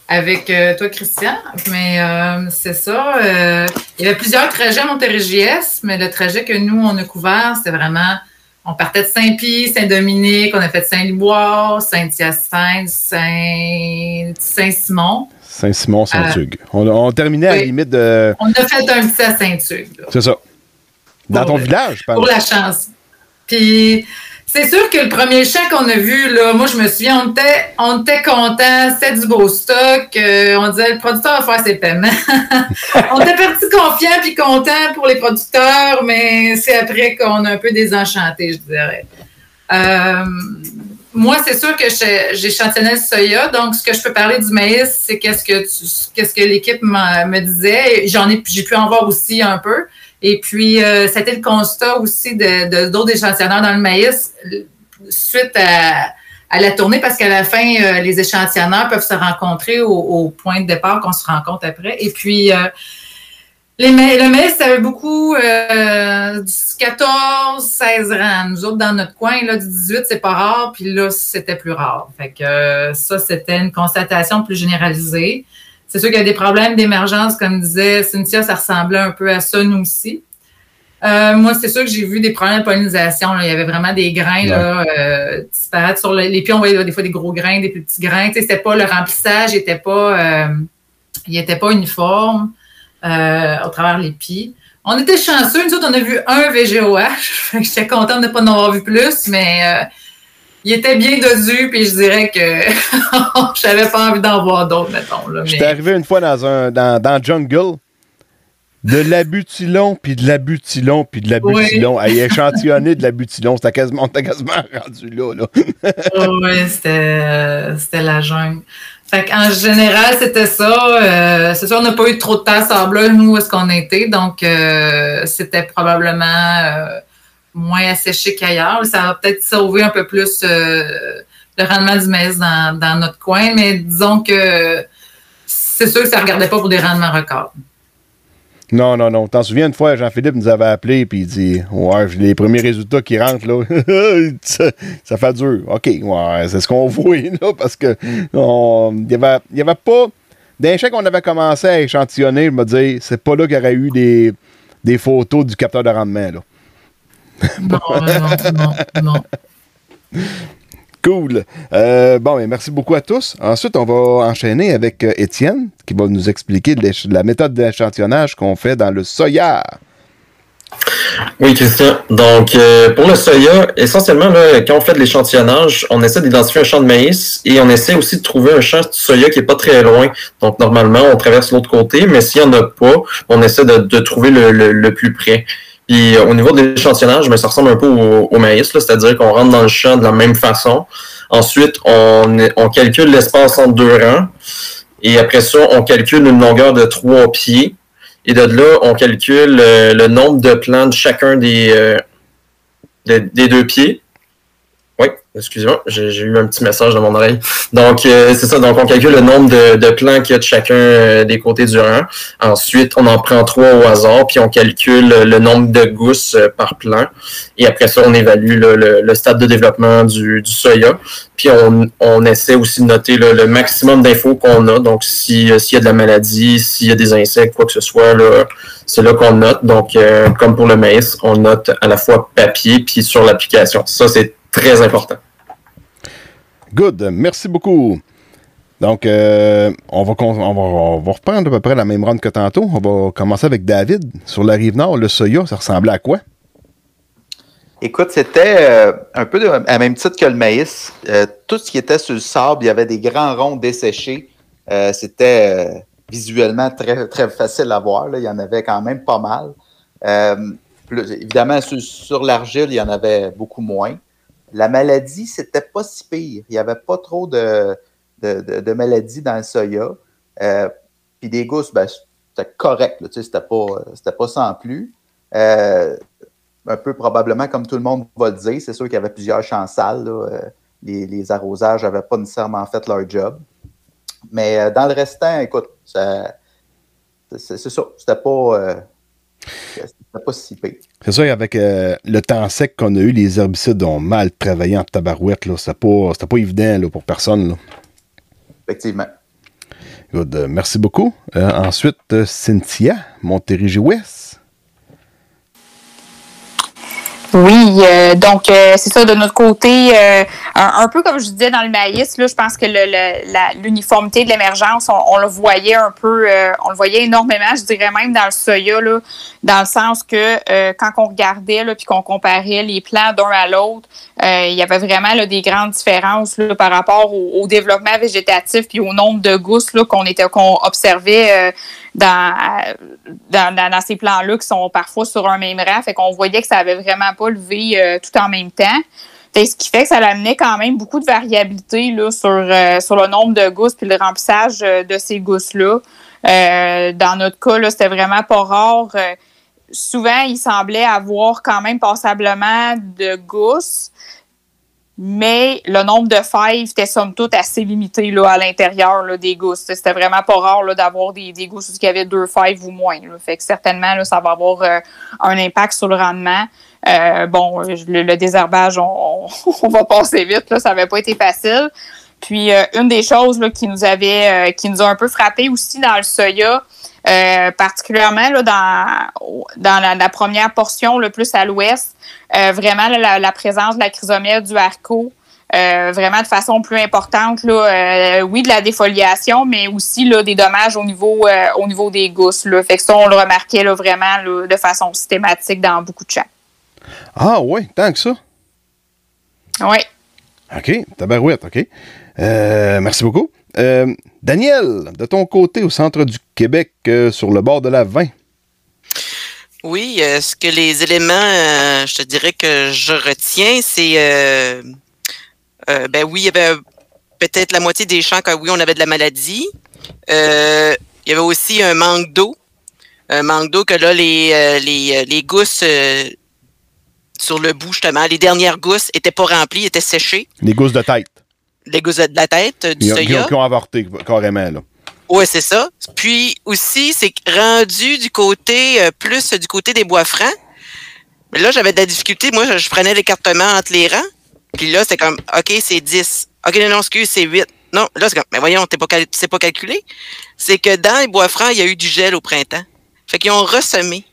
avec euh, toi, Christian. Mais euh, c'est ça. euh, il y avait plusieurs trajets à Montérégie JS, mais le trajet que nous, on a couvert, c'était vraiment. On partait de Saint-Pie, Saint-Dominique, on a fait Saint-Liboire, Saint-Hyacinthe, Saint- Saint-Simon. Saint-Simon, Saint-Hugues. On, on terminait à la limite de. On a fait un petit à Saint-Hugues. C'est ça. Dans ton village, pense. Pour la chance. Puis, c'est sûr que le premier chant qu'on a vu, là, moi, je me souviens, on était, on était contents, c'était du beau stock. euh, on disait, le producteur va faire ses paiements. on était partis confiants puis contents pour les producteurs, mais c'est après qu'on a un peu désenchanté, je dirais. Euh, moi, c'est sûr que je- j'échantillonnais le soya, donc ce que je peux parler du maïs, c'est qu'est-ce que l'équipe me disait. J'en ai, j'ai pu en voir aussi un peu. Et puis, euh, c'était le constat aussi d'autres échantillonneurs dans le maïs euh, suite à, la tournée, parce qu'à la fin, euh, les échantillonneurs peuvent se rencontrer au, point de départ qu'on se rencontre après. Et puis, le maïs, ça avait beaucoup euh, du 14, 16 rangs. Nous autres, dans notre coin, là, du 18, c'est pas rare, puis là, c'était plus rare. Fait que ça, c'était une constatation plus généralisée. C'est sûr qu'il y a des problèmes d'émergence, comme disait Cynthia, ça ressemblait un peu à ça, nous aussi. Euh, moi, c'est sûr que j'ai vu des problèmes de pollinisation. là. Il y avait vraiment des grains là, euh, disparates sur le- les pieds. On voyait là, des fois des gros grains, des plus petits grains. Tu sais, c'était pas le remplissage, n'était pas, euh, il était pas uniforme au travers les pieds. On était chanceux. Nous autres, on a vu un VGOH. J'étais contente de ne pas en avoir vu plus, mais il était bien dodu, puis je dirais que j'avais pas envie d'en voir d'autres, mettons. Là, J'étais mais- arrivé une fois dans un dans, dans Jungle. De l'abutilon, puis de l'abutilon, puis de l'abutilon. À y échantillonner de l'abutilon. C'était quasiment, on était quasiment rendu là. là. oui, c'était euh, c'était la jungle. Fait en général, c'était ça. Euh, c'est sûr, on n'a pas eu trop de terre sableuse, nous, où est-ce qu'on était. Donc, euh, c'était probablement euh, moins asséché qu'ailleurs. Ça a peut-être sauvé un peu plus euh, le rendement du maïs dans, notre coin. Mais disons que c'est sûr que ça ne regardait pas pour des rendements records. Non, non, non. T'en souviens une fois, Jean-Philippe nous avait appelé puis il dit Ouais, les premiers résultats qui rentrent là. ça, fait dur. OK, ouais, c'est ce qu'on voit là parce que on- il y avait, y avait pas. D'un chèque qu'on avait commencé à échantillonner, je me dis c'est pas là qu'il y aurait eu des, des photos du capteur de rendement là. Non, non, non, non. Cool. Euh, bon, ben, merci beaucoup à tous. Ensuite, on va enchaîner avec euh, Étienne qui va nous expliquer la méthode d'échantillonnage qu'on fait dans le soya. Oui, Christian. Donc, euh, pour le soya, essentiellement, là, quand on fait de l'échantillonnage, on essaie d'identifier un champ de maïs et on essaie aussi de trouver un champ de soya qui est pas très loin. Donc, normalement, on traverse l'autre côté, mais s'il n'y en a pas, on essaie de, de trouver le, le- le plus près. Puis, euh, au niveau de l'échantillonnage, ben, ça ressemble un peu au, maïs, c'est-à-dire qu'on rentre dans le champ de la même façon. Ensuite, on, calcule l'espace entre deux rangs. Et après ça, on calcule une longueur de trois pieds. Et de là, on calcule euh, le nombre de plants de chacun des, euh, de- des deux pieds. Excusez-moi, j'ai eu un petit message dans mon oreille. Donc, euh, c'est ça. Donc, on calcule le nombre de, de plants qu'il y a de chacun euh, des côtés du rang. Ensuite, on en prend trois au hasard, puis on calcule le nombre de gousses euh, par plant. Et après ça, on évalue là, le, stade de développement du, du soya. Puis on, essaie aussi de noter là, le maximum d'infos qu'on a. Donc, si, s'il y a de la maladie, s'il y a des insectes, quoi que ce soit, là, c'est là qu'on note. Donc, comme pour le maïs, on note à la fois papier puis sur l'application. Ça, c'est très important. Good, merci beaucoup. Donc, euh, on, va, con- on, va, on va reprendre à peu près la même ronde que tantôt. On va commencer avec David. Sur la rive nord, le soya, ça ressemblait à quoi? Écoute, c'était euh, un peu de, à même titre que le maïs. Euh, tout ce qui était sur le sable, il y avait des grands ronds desséchés. Euh, c'était euh, visuellement très, très facile à voir. là. Il y en avait quand même pas mal. Euh, plus- évidemment, sur, sur l'argile, il y en avait beaucoup moins. La maladie, c'était pas si pire. Il n'y avait pas trop de, maladies dans le soya. Euh, Puis des gousses, ben, c'était correct. tu sais, c'était pas, sans plus. Euh, un peu probablement comme tout le monde va le dire. C'est sûr qu'il y avait plusieurs champs sales. là. Euh, Les, arrosages n'avaient pas nécessairement fait leur job. Mais dans le restant, écoute, c'est ça. C'était pas, pas si pire. C'est ça, avec euh, le temps sec qu'on a eu, les herbicides ont mal travaillé en tabarouette. C'était pas, pas évident là, pour personne. là. Effectivement. Good, euh, merci beaucoup. Euh, ensuite, Cynthia, Montérégie-Ouest. Oui, euh, donc euh, c'est ça de notre côté, euh, un, peu comme je disais dans le maïs, là, je pense que l'uniformité de l'émergence, on, le voyait un peu, euh, on le voyait énormément, je dirais même dans le soya, là, dans le sens que euh, quand on regardait là, qu'on comparait les plants d'un à l'autre, euh, il y avait vraiment là, des grandes différences là, par rapport au, au développement végétatif puis au nombre de gousses qu'on était qu'on observait dans, dans, dans, ces plans-là qui sont parfois sur un même rang. Fait qu'on voyait que ça avait vraiment pas levé euh, tout en même temps. Fait ce qui fait que ça amenait quand même beaucoup de variabilité euh, sur le nombre de gousses puis le remplissage euh, de ces gousses-là. Dans notre cas, c'était vraiment pas rare. Souvent, il semblait avoir quand même passablement de gousses, mais le nombre de fèves était somme toute assez limité là, à l'intérieur des gousses. C'était vraiment pas rare d'avoir des, des gousses y avait deux fèves ou moins. Fait que certainement, ça va avoir euh, un impact sur le rendement. Euh, bon, le, le désherbage, on, va passer vite, là, ça n'avait pas été facile. Puis euh, une des choses qui nous avait, euh, qui nous a un peu frappé aussi dans le soya, euh, particulièrement là, dans, dans la, la première portion, le plus à l'ouest, euh, vraiment là, la, la présence de la chrysomètre du haricot, euh, vraiment de façon plus importante. Là, euh, oui, de la défoliation, mais aussi là, des dommages au niveau, au niveau des gousses. Là. Fait que ça, on le remarquait là, vraiment là, de façon systématique dans beaucoup de champs. Ah ouais, tant que ça. Oui. OK, tabarouette, OK. Merci beaucoup. Daniel, de ton côté, au centre du Québec, euh, sur le bord de la 20. Oui, euh, ce que les éléments, euh, je te dirais que je retiens, c'est, euh, euh, ben oui, il y avait peut-être la moitié des champs que oui, on avait de la maladie. Euh, il y avait aussi un manque d'eau. Un manque d'eau que là, les, les, les gousses euh, sur le bout, justement, les dernières gousses étaient pas remplies, étaient séchées. Les gousses de tête. Les gousses de la tête, du ont, soya. qui ont avorté carrément, là. Oui, c'est ça. Puis aussi, c'est rendu du côté, euh, plus du côté des bois francs. Mais là, j'avais de la difficulté. Moi, je, je prenais l'écartement entre les rangs. Puis là, c'est comme, OK, c'est 10. OK, non, non, excuse, c'est 8. Non, là, c'est comme, mais voyons, t'es pas, cal- pas calculé. C'est que dans les bois francs, il y a eu du gel au printemps. Fait qu'ils ont ressemé.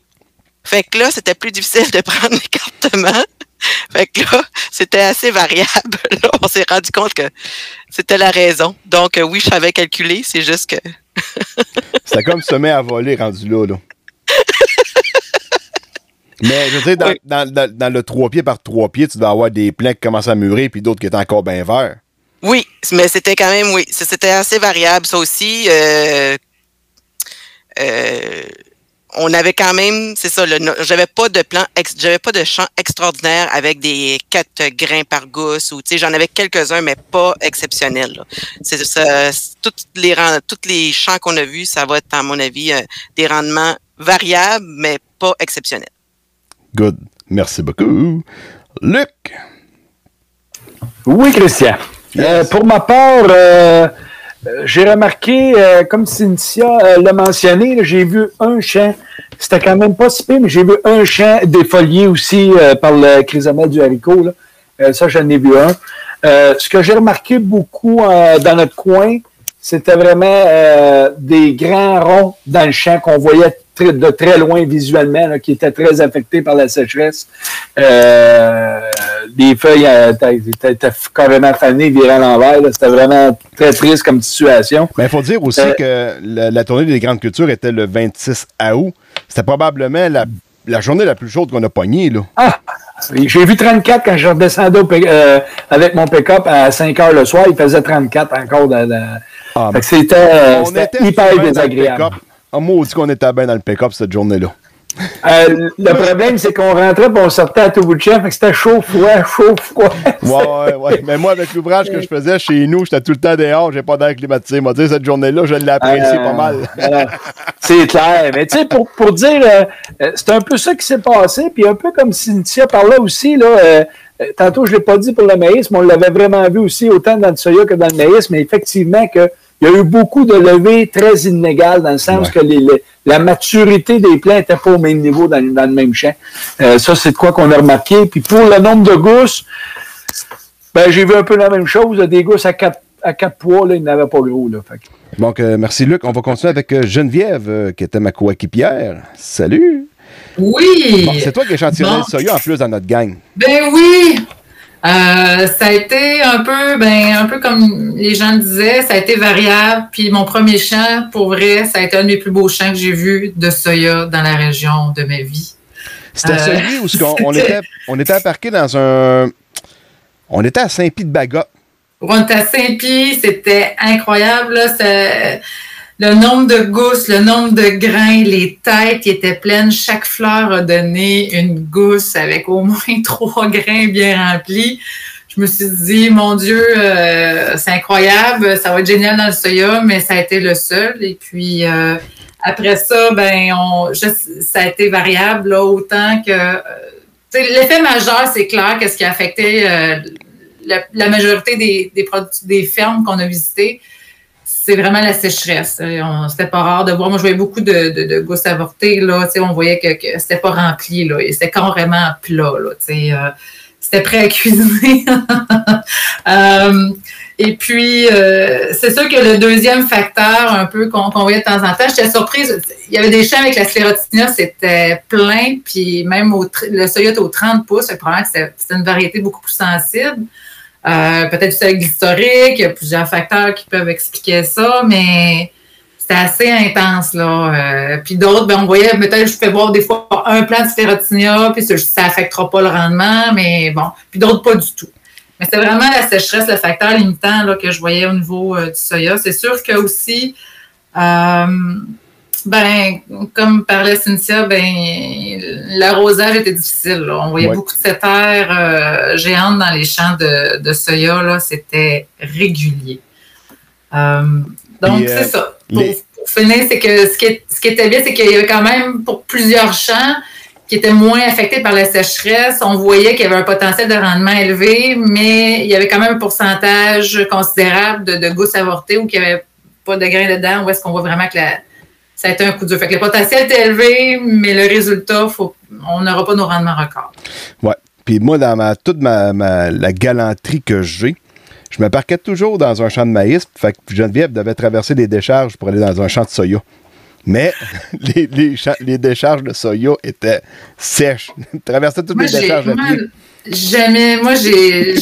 Fait que là, c'était plus difficile de prendre l'écartement. Fait que là, c'était assez variable. Là, on s'est rendu compte que c'était la raison. Donc, euh, oui, je savais calculer. C'est juste que C'était comme semer à voler rendu là, là. Mais je veux dire, dans, dans- dans- dans le 3 pieds par 3 pieds, tu dois avoir des plants qui commencent à mûrir puis d'autres qui étaient encore bien verts. Oui, mais c'était quand même, oui, c'était assez variable, ça aussi. euh, euh, on avait quand même, c'est ça, le no- j'avais pas de plan, j'avais pas de champ extraordinaire avec des quatre grains par gousse ou, tu sais, j'en avais quelques-uns, mais pas exceptionnels. là. C'est ça, toutes les les champs qu'on a vus, ça va être, à mon avis, euh, des rendements variables, mais pas exceptionnels. Good. Merci beaucoup. Luc? Oui, Christian. Euh, pour ma part, euh, euh, j'ai remarqué, euh, comme Cynthia euh, l'a mentionné, j'ai vu un champ. C'était quand même pas si pire, mais j'ai vu un champ défolié aussi euh, par le chrysomètre du haricot. là. Ça, j'en ai vu un. Ce que j'ai remarqué beaucoup dans notre coin, c'était vraiment des grands ronds dans le champ qu'on voyait très- de très loin visuellement, là, qui étaient très affectés par la sécheresse. Euh, les feuilles euh, étaient étaient- étaient carrément fanées, virées à l'envers. C'était vraiment très triste comme situation. Mais il faut dire aussi Euh, que la, la tournée des grandes cultures était le 26 août. C'était probablement la, la journée la plus chaude qu'on a pognée, là. Ah! J'ai vu 34 quand je redescendais au euh, avec mon pick-up à 5 heures le soir. Il faisait 34 encore. Dans, dans- Ah, c'était euh, était hyper désagréable. Pick-up. Ah, moi, on dit qu'on était bien dans le pick-up cette journée-là. Euh, le problème, c'est qu'on rentrait et on sortait à tout bout de champ, c'était chaud, froid, chaud, froid. Ouais, ouais, ouais. Mais moi, avec l'ouvrage que je faisais chez nous, j'étais tout le temps dehors, j'ai pas d'air climatisé. Moi, dire, cette journée-là, je l'ai apprécié Euh, pas mal. euh, c'est clair. Mais tu sais, pour, pour dire, c'est un peu ça qui s'est passé. Puis un peu comme Cynthia parlait aussi, là, tantôt, je ne l'ai pas dit pour le maïs, mais on l'avait vraiment vu aussi, autant dans le soya que dans le maïs, mais effectivement que il y a eu beaucoup de levées très inégales dans le sens Ouais. que les- les- la maturité des plants n'était pas au même niveau dans, dans le même champ. Euh, ça, c'est de quoi qu'on a remarqué. Puis pour le nombre de gousses, ben, j'ai vu un peu la même chose. Des gousses à quatre, à quatre poids, là, ils n'avaient pas gros. Là, Fait Donc, euh, merci Luc. On va continuer avec euh, Geneviève, euh, qui était ma coéquipière. Salut! Oui. Bon, c'est toi qui échantillonnais Bon. le soya en plus dans notre gang. Ben oui! Euh, ça a été un peu, ben, un peu comme les gens le disaient, ça a été variable. Puis mon premier champ, pour vrai, ça a été un des plus beaux champs que j'ai vus de soya dans la région de ma vie. C'était Euh, celui où ce on, c'était- était, on était embarqué dans un. On était à Saint-Pie-de-Bagot. On était à Saint-Pie, c'était incroyable. là, le nombre de gousses, le nombre de grains, les têtes qui étaient pleines. Chaque fleur a donné une gousse avec au moins trois grains bien remplis. Je me suis dit, mon Dieu, euh, c'est incroyable, ça va être génial dans le soya, mais ça a été le seul. Et puis, euh, après ça, ben, on, ça a été variable, là, autant que... euh, L'effet majeur, c'est clair que ce qui a affecté la, majorité des, des fermes qu'on a visitées, c'est vraiment la sécheresse. C'était pas rare de voir. Moi, je voyais beaucoup de, de, de gousses avortées. On voyait que, c'était pas rempli. Là, c'était carrément plat. Là, euh, c'était prêt à cuisiner. Euh, et puis, euh, c'est sûr que le deuxième facteur, un peu qu'on voyait de temps en temps, j'étais surprise. Il y avait des champs avec la sclérotinia, c'était plein, puis même au, le était aux 30 pouces. que c'était c'était une variété beaucoup plus sensible. Euh, Peut-être aussi avec l'historique, il y a plusieurs facteurs qui peuvent expliquer ça, mais c'était assez intense. là. Euh, puis d'autres, ben, on voyait, peut-être je fais voir des fois un plant de sclérotinia, puis ça n'affectera pas le rendement, mais bon. Puis d'autres, pas du tout. Mais c'est vraiment la sécheresse, le facteur limitant là, que je voyais au niveau euh, du soya. C'est sûr que aussi, ben, comme parlait Cynthia, ben, l'arrosage était difficile. là. On voyait Ouais. beaucoup de cette terre euh, géante dans les champs de, de soya. là. C'était régulier. Euh, donc, Et, euh, c'est ça. Pour, les- pour finir, c'est que ce qui, est- ce qui était bien, c'est qu'il y avait quand même pour plusieurs champs qui étaient moins affectés par la sécheresse, on voyait qu'il y avait un potentiel de rendement élevé, mais il y avait quand même un pourcentage considérable de, de gousses avortées ou qu'il n'y avait pas de grains dedans, où est-ce qu'on voit vraiment que la- ça a été un coup dur. Fait que le potentiel était élevé, mais le résultat, faut, on n'aura pas nos rendements records. Ouais. Puis moi, dans ma, toute ma, ma- la galanterie que j'ai, je me parquais toujours dans un champ de maïs. Fait que Geneviève devait traverser des décharges pour aller dans un champ de soya. Mais les, les, champs- les décharges de soya étaient sèches. Traversais toutes Moi, les décharges moi, pied. Jamais, moi, j'ai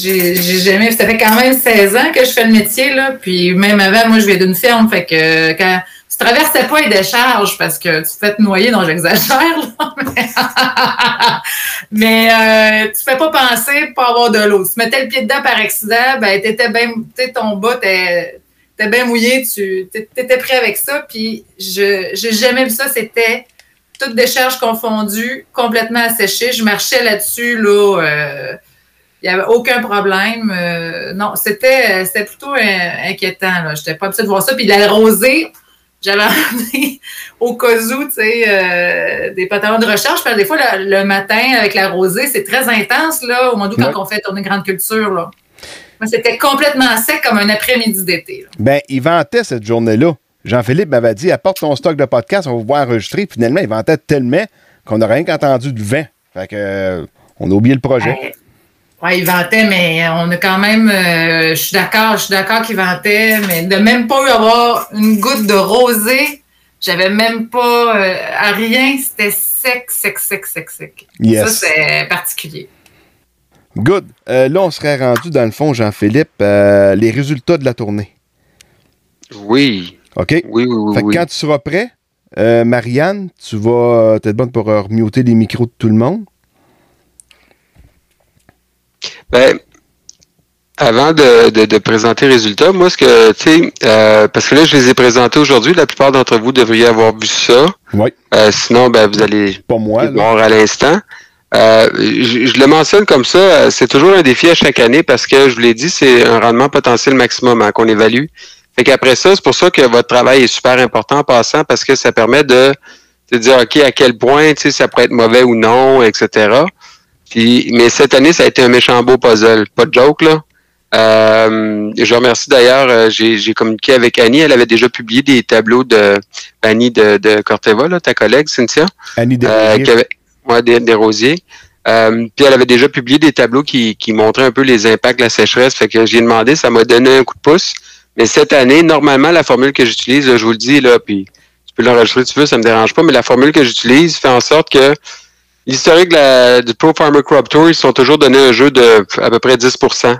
jamais, ça fait quand même 16 ans que je fais le métier, là, puis même avant, moi, je viens d'une ferme, fait que quand tu traversais pas les décharges parce que tu te fais te noyer, donc j'exagère, mais, mais euh, tu fais pas penser pour avoir de l'eau. Tu mettais le pied dedans par accident, ben, t'étais bien, ton bas, t'es bien mouillé, tu étais prêt avec ça, puis je j'ai jamais vu ça, c'était toutes décharges confondues, complètement asséchées. Je marchais là-dessus, là. euh, il n'y avait aucun problème. Euh, non, c'était c'était plutôt euh, inquiétant. Je n'étais pas habituée de voir ça. Puis la rosée, j'avais emmené au cas où, tu sais, euh, des pantalons de recherche. Parce que des fois, le, le matin, avec la rosée, c'est très intense, là, au mois d'août, Ouais. quand on fait tourner grande culture, là. C'était complètement sec comme un après-midi d'été. là. Ben, il vantait cette journée-là. Jean-Philippe m'avait dit apporte ton stock de podcast, on va pouvoir enregistrer. Finalement, il vantait tellement qu'on n'a rien qu'entendu de vent. Fait que, euh, on a oublié le projet. Ouais. Ouais, il vantait, mais on a quand même. euh, je suis d'accord, je suis d'accord qu'il vantait, mais de même pas eu avoir une goutte de rosée, j'avais même pas euh, à rien, c'était sec, sec, sec, sec, sec. Yes. Ça, c'est particulier. Good. Euh, là, on serait rendu, dans le fond, Jean-Philippe, euh, les résultats de la tournée. Oui. OK? Oui, oui, oui. Fait que oui. quand tu seras prêt, euh, Marianne, tu vas être bonne pour euh, remuter les micros de tout le monde. Ben, avant de, de, de présenter les résultats, moi, ce que, tu sais, euh, parce que là, je les ai présentés aujourd'hui, la plupart d'entre vous devriez avoir vu ça. Oui. Euh, sinon, ben, vous allez Pas moi, voir à l'instant. Euh, je, je le mentionne comme ça, euh, c'est toujours un défi à chaque année parce que, je vous l'ai dit, c'est un rendement potentiel maximum hein, qu'on évalue. Fait qu'après ça, c'est pour ça que votre travail est super important en passant parce que ça permet de, de dire, OK, à quel point, tu sais, ça pourrait être mauvais ou non, etc. Puis, mais cette année, ça a été un méchant beau puzzle. Pas de joke, là. Euh, je remercie d'ailleurs, euh, j'ai communiqué avec Annie. Elle avait déjà publié des tableaux de Annie de, de Corteva, là, ta collègue, Cynthia. Annie Euh, Desrosiers. ouais, des, des rosiers. Euh, puis elle avait déjà publié des tableaux qui, qui montraient un peu les impacts de la sécheresse. Fait que j'ai demandé, ça m'a donné un coup de pouce. Mais cette année, normalement, la formule que j'utilise, je vous le dis, là, puis tu peux l'enregistrer si tu veux, ça me dérange pas, mais la formule que j'utilise fait en sorte que l'historique du Pro Farmer Crop Tour, ils sont toujours donnés un jeu de à peu près 10%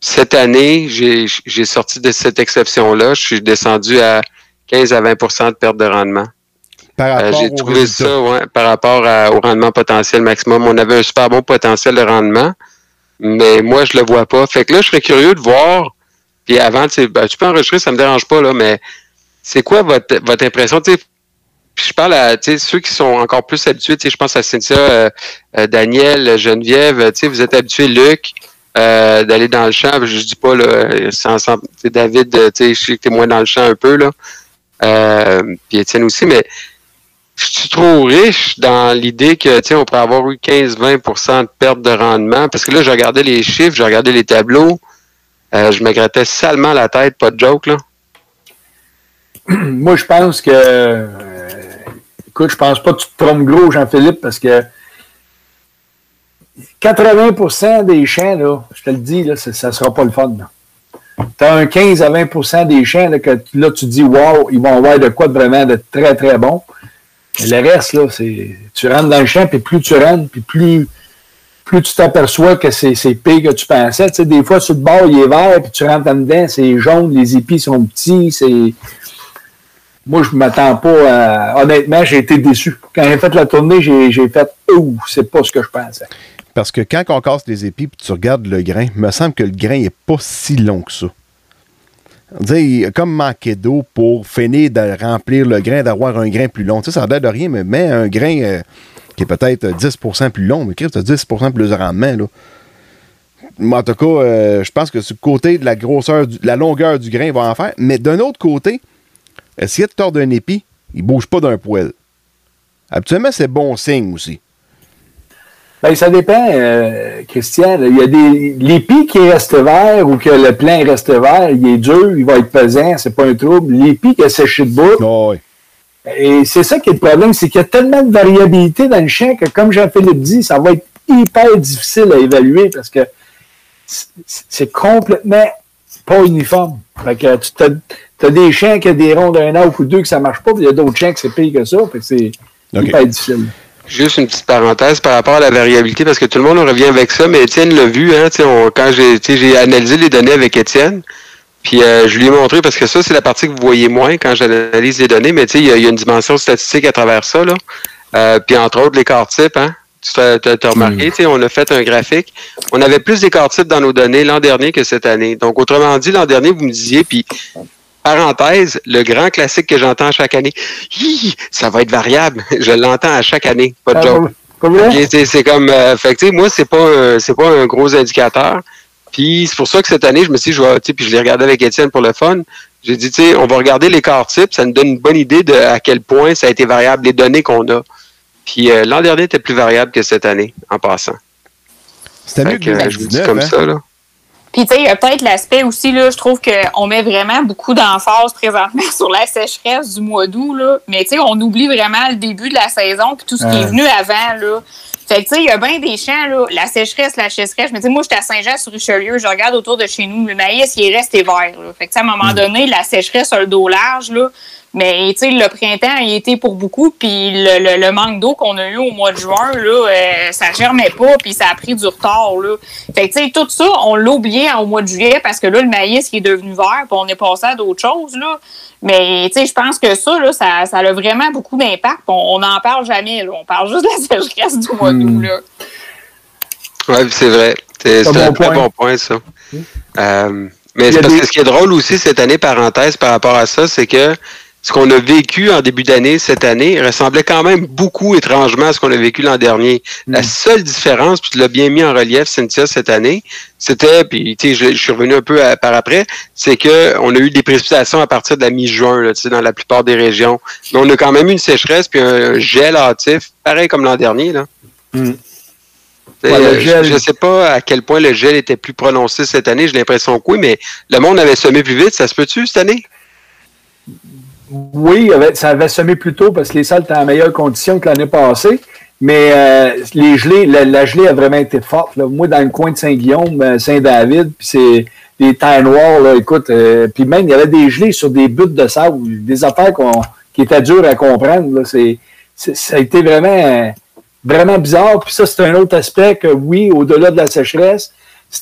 Cette année, j'ai sorti de cette exception-là. Je suis descendu à 15 à 20% de perte de rendement. Euh, J'ai trouvé résultat. ça ouais, par rapport à- au rendement potentiel maximum. On avait un super bon potentiel de rendement, mais moi, je le vois pas. Fait que là, je serais curieux de voir. Puis avant, tu ben, tu peux enregistrer, ça me dérange pas, là, mais c'est quoi votre, votre impression? Tu sais, puis je parle à ceux qui sont encore plus habitués. Je pense à Cynthia, euh, euh, Daniel, Geneviève. Vous êtes habitués, Luc, euh, d'aller dans le champ. Je dis pas, là, sans, David, euh, je sais que tu es moins dans le champ un peu. là. Euh, puis Étienne aussi, mais je suis trop riche dans l'idée que, on pourrait avoir eu 15-20% de perte de rendement. Parce que là, je regardais les chiffres, je regardais les tableaux. Euh, je me grattais salement la tête, pas de joke, là. Moi, je pense que. euh, écoute, je pense pas que tu te trompes gros, Jean-Philippe, parce que 80% des champs, là, je te le dis, là, ça ne sera pas le fun. Tu as un 15 à 20% des champs là, que là, tu dis, wow, ils vont avoir de quoi de vraiment de très, très bon. Le reste, là, c'est. Tu rentres dans le champ, puis plus tu rentres, puis plus, plus tu t'aperçois que c'est pire que tu pensais. Tu sais, des fois, sur le bord, il est vert, puis tu rentres en dedans, c'est jaune, les épis sont petits, c'est. Moi, je m'attends pas à. Honnêtement, j'ai été déçu. Quand j'ai fait la tournée, j'ai fait Ouh, c'est pas ce que je pensais. Parce que quand on casse les épis et tu regardes le grain, il me semble que le grain n'est pas si long que ça. Dirait, il a comme manqué d'eau pour finir de remplir le grain, d'avoir un grain plus long. Tu sais, ça a l'air de rien, mais mets un grain euh, qui est peut-être 10% plus long, mais tu as 10% plus de rendement. Là. Mais en tout cas, euh, je pense que le côté de la grosseur, du- la longueur du grain, il va en faire. Mais d'un autre côté, essayer de tordre un épi, il ne bouge pas d'un poil. Habituellement, c'est bon signe aussi. Ben, ça dépend, euh, Christian. Il y a des. L'épi qui reste vert ou que le plein reste vert, il est dur, il va être pesant, c'est pas un trouble. L'épi qui a séché de bout. Oh, oui. Et c'est ça qui est le problème, c'est qu'il y a tellement de variabilité dans le champ que, comme Jean-Philippe dit, ça va être hyper difficile à évaluer parce que c'est- complètement pas uniforme. Fait que tu as, des champs qui ont des ronds d'un arc ou deux que ça marche pas, puis il y a d'autres champs que c'est pire que ça. Fait que c'est hyper difficile. Juste une petite parenthèse par rapport à la variabilité, parce que tout le monde revient avec ça, mais Étienne l'a vu, hein, tu sais, on- quand j'ai analysé les données avec Étienne, puis euh, je lui ai montré, parce que ça, c'est la partie que vous voyez moins quand j'analyse les données, mais tu sais, il y, a- il y a une dimension statistique à travers ça, là. Euh, puis entre autres, l'écart type, hein. Tu as, remarqué, tu sais, on a fait un graphique. On avait plus d'écart type dans nos données l'an dernier que cette année. Donc, autrement dit, l'an dernier, vous me disiez, puis parenthèse, le grand classique que j'entends chaque année, Hi, ça va être variable. Je l'entends à chaque année, pas de Ah, joke. c'est- comme, euh, fait que, tu sais, moi, c'est pas, c'est pas un gros indicateur. Puis c'est pour ça que cette année, je me suis dit, je vais, tu sais, puis je l'ai regardé avec Étienne pour le fun. J'ai dit, tu sais, on va regarder l'écart type, ça nous donne une bonne idée de à quel point ça a été variable, les données qu'on a. Puis euh, l'an dernier était plus variable que cette année, en passant. C'était mieux que euh, je vous dis 2019, comme hein? ça, là. Puis, tu sais, il y a peut-être l'aspect aussi, là, je trouve qu'on met vraiment beaucoup d'emphase présentement sur la sécheresse du mois d'août, là. Mais, tu sais, on oublie vraiment le début de la saison puis tout ce qui est venu avant, là. Fait que, tu sais, il y a bien des champs, là, la sécheresse, la sécheresse. Mais, tu sais, moi, j'étais à Saint-Jean-sur-Richelieu, je regarde autour de chez nous, le maïs, il est resté vert, là. Fait que, tu sais, à un moment donné, la sécheresse a le dos large, là. Mais, tu sais, le printemps, il était pour beaucoup, puis le, le- le manque d'eau qu'on a eu au mois de juin, là, euh, ça germait pas, puis ça a pris du retard, là. Fait que, tu sais, tout ça, on l'a oublié au mois de juillet parce que là, le maïs, il est devenu vert, puis on est passé à d'autres choses, là. Mais, tu sais, je pense que ça, là, ça, ça a vraiment beaucoup d'impact. On n'en parle jamais, là. On parle juste de la sécheresse du mois d'août, là. Ouais, puis c'est vrai. C'est un très point. bon point, ça. Euh, mais parce des- que ce qui est drôle aussi cette année, parenthèse, par rapport à ça, c'est que ce qu'on a vécu en début d'année, cette année, ressemblait quand même beaucoup étrangement à ce qu'on a vécu l'an dernier. La seule différence, puis tu l'as bien mis en relief, Cynthia, cette année, c'était, puis tu sais, je, je suis revenu un peu à- par après, c'est que on a eu des précipitations à partir de la mi-juin, tu sais, dans la plupart des régions. Mais on a quand même eu une sécheresse puis un gel hâtif, pareil comme l'an dernier, là. Ouais, le euh, gel- Je ne sais pas à quel point le gel était plus prononcé cette année. J'ai l'impression que oui, mais le monde avait semé plus vite. Ça se peut-tu cette année? Oui, ça avait semé plus tôt parce que les salles étaient en meilleure condition que l'année passée. Mais euh, les gelées, la, gelée a vraiment été forte. là. Moi, dans le coin de Saint-Guillaume, euh, Saint-David, puis c'est des terres noires, là, écoute, euh, puis même, il y avait des gelées sur des buttes de sable, des affaires qui étaient dures à comprendre. là. Ça a été vraiment, vraiment bizarre. Puis ça, c'est un autre aspect que, oui, au-delà de la sécheresse,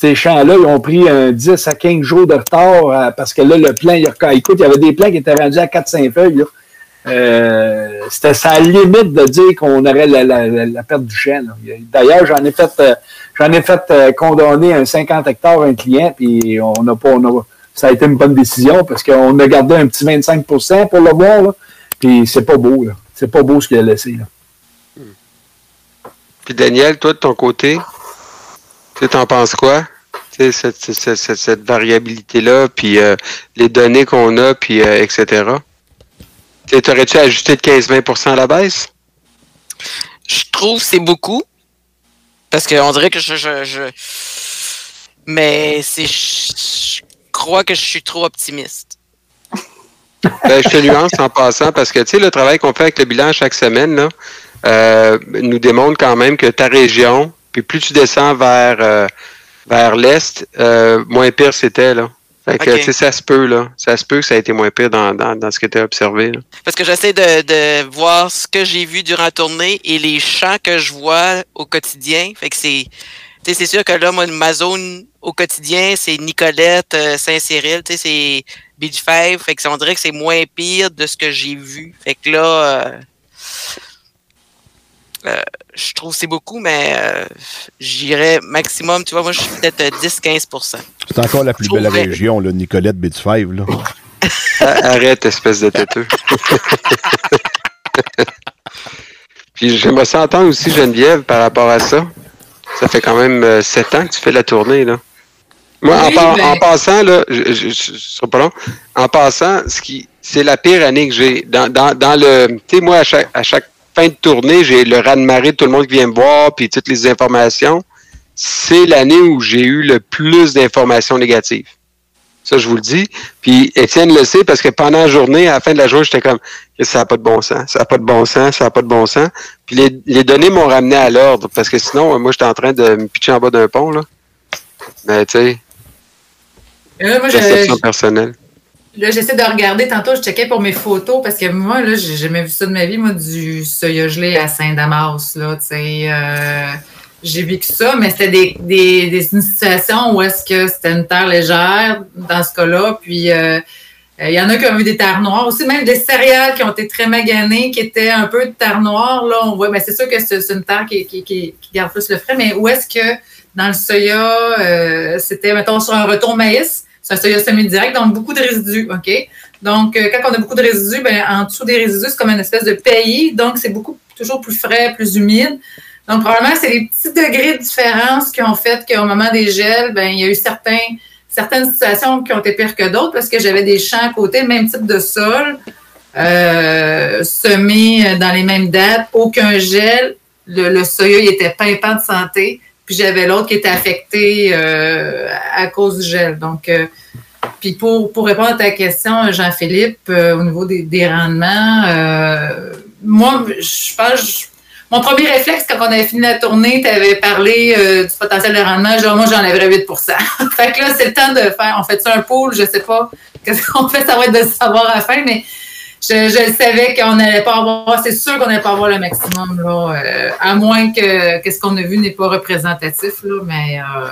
ces champs-là, ils ont pris un 10 à 15 jours de retard euh, parce que là, le plan, il, écoute, il y avait des plans qui étaient rendus à 4-5 feuilles. Euh, c'était sa limite de dire qu'on aurait la, perte du là. D'ailleurs, j'en ai fait euh, j'en ai fait condamner un 50 hectares à un client, puis on n'a pas. ça a été une bonne décision parce qu'on a gardé un petit 25% pour le voir. Puis c'est pas beau. là. C'est pas beau ce qu'il a laissé. Là. Puis Daniel, toi, de ton côté, tu t'en penses quoi? Tu sais, cette, cette, cette, cette variabilité-là, puis euh, les données qu'on a, puis euh, etc. T'aurais-tu ajusté de 15-20% à la baisse? Je trouve que c'est beaucoup. Parce qu'on dirait que je. je, je- Mais c'est. Je crois que je suis trop optimiste. Ben, je te nuance en passant parce que tu sais, le travail qu'on fait avec le bilan chaque semaine là, euh, nous démontre quand même que ta région, puis plus tu descends vers, euh, vers l'Est, euh, moins pire c'était. là. Fait que Ok. tu sais, ça se peut, là. Ça se peut que ça a été moins pire dans, dans, dans ce que tu as observé. là. Parce que j'essaie de, de voir ce que j'ai vu durant la tournée et les champs que je vois au quotidien. Fait que c'est. c'est sûr que là, moi, ma zone au quotidien, c'est Nicolette, euh, Saint-Cyril, tu sais, c'est Beach Five. Fait que on dirait que c'est moins pire de ce que j'ai vu. Fait que là, euh, euh, je trouve que c'est beaucoup, mais euh, j'irais maximum, tu vois, moi, je suis peut-être euh, 10-15 C'est encore la plus belle région, là, Nicolette B5, là. Arrête, espèce de têteux. Puis j'aimerais ça entendre aussi Geneviève par rapport à ça. Ça fait quand même euh, sept ans que tu fais la tournée, là. Moi, en, Oui, par- en passant, là, je, je, je- je serai pas long. En passant, ce qui, c'est la pire année que j'ai. Dans, dans, dans le, tu sais, moi, à chaque, à chaque fin de tournée, j'ai le raz-de-marée de tout le monde qui vient me voir, puis toutes les informations. C'est l'année où j'ai eu le plus d'informations négatives. Ça, je vous le dis. Puis Étienne le sait parce que pendant la journée, à la fin de la journée, j'étais comme ça n'a pas de bon sens, ça n'a pas de bon sens, ça n'a pas de bon sens. Puis les, les données m'ont ramené à l'ordre parce que sinon, moi, j'étais en train de me pitcher en bas d'un pont. Là. Mais tu sais, là, moi, perception personnelle. Là, j'essaie de regarder. Tantôt, je checkais pour mes photos parce que moi, là, j'ai jamais vu ça de ma vie, moi, du soya gelé à Saint-Damas, là, tu sais. euh, j'ai vécu ça, mais c'était des, des, des une situation où est-ce que c'était une terre légère dans ce cas-là, puis euh, euh, il y en a qui ont vu des terres noires aussi, même des céréales qui ont été très maganées, qui étaient un peu de terre noire, là, on voit, mais c'est sûr que c'est une terre qui, qui, qui, qui garde plus le frais, mais où est-ce que dans le soya, euh, c'était, mettons, sur un retour maïs, c'est un soya semi-direct, donc beaucoup de résidus, OK? Donc, euh, quand on a beaucoup de résidus, ben, en dessous des résidus, c'est comme une espèce de pays, donc c'est beaucoup, toujours plus frais, plus humide. Donc, probablement, c'est les petits degrés de différence qui ont fait qu'au moment des gels, ben, il y a eu certains, certaines situations qui ont été pires que d'autres parce que j'avais des champs à côté, même type de sol, euh, semés dans les mêmes dates, aucun gel. Le, le soya, était pimpant de santé. Puis j'avais l'autre qui était affecté euh, à cause du gel. Donc, euh, puis pour, pour répondre à ta question, Jean-Philippe, euh, au niveau des, des rendements, moi, je pense, mon premier réflexe, quand on avait fini la tournée, tu avais parlé du potentiel de rendement, genre, moi, j'enlèverais 8% Fait que là, c'est le temps de faire, on fait ça un pool, je sais pas qu'est-ce qu'on fait, ça va être de savoir à la fin, mais je, je savais qu'on n'allait pas avoir, c'est sûr qu'on n'allait pas avoir le maximum, là, euh, à moins que, que ce qu'on a vu n'est pas représentatif, là, mais euh,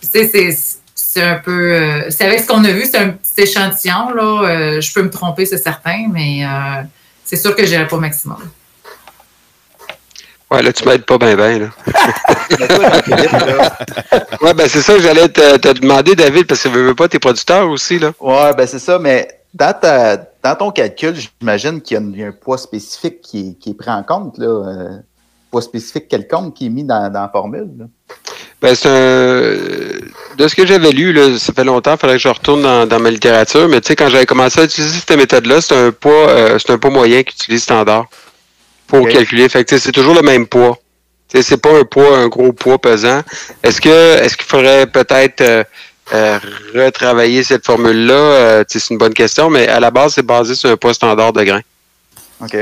tu sais, c'est, c'est un peu, euh, c'est avec ce qu'on a vu, c'est un petit échantillon, là, euh, je peux me tromper, c'est certain, mais euh, c'est sûr que j'irai pas au maximum. Ouais, là, tu m'aides pas bien, bien, là. Ouais, ben c'est ça que j'allais te, te demander, David, parce que veux, veux pas, t'es producteur aussi, là. Ouais, ben c'est ça, mais dans, ta, dans ton calcul, j'imagine qu'il y a un, il y a un poids spécifique qui, est- qui est pris en compte, là. euh, poids spécifique quelconque qui est mis dans, dans la formule. là. Ben, c'est un. De ce que j'avais lu, là, ça fait longtemps, il fallait que je retourne dans, dans ma littérature, mais tu sais, quand j'avais commencé à utiliser cette méthode-là, c'est un poids, euh, c'est un poids moyen qu'utilise standard pour calculer. Fait que c'est toujours le même poids. C'est pas un poids, un gros poids pesant. Est-ce que est-ce qu'il faudrait peut-être euh, retravailler cette formule-là? Euh, c'est une bonne question, mais à la base, c'est basé sur un poids standard de grain. OK.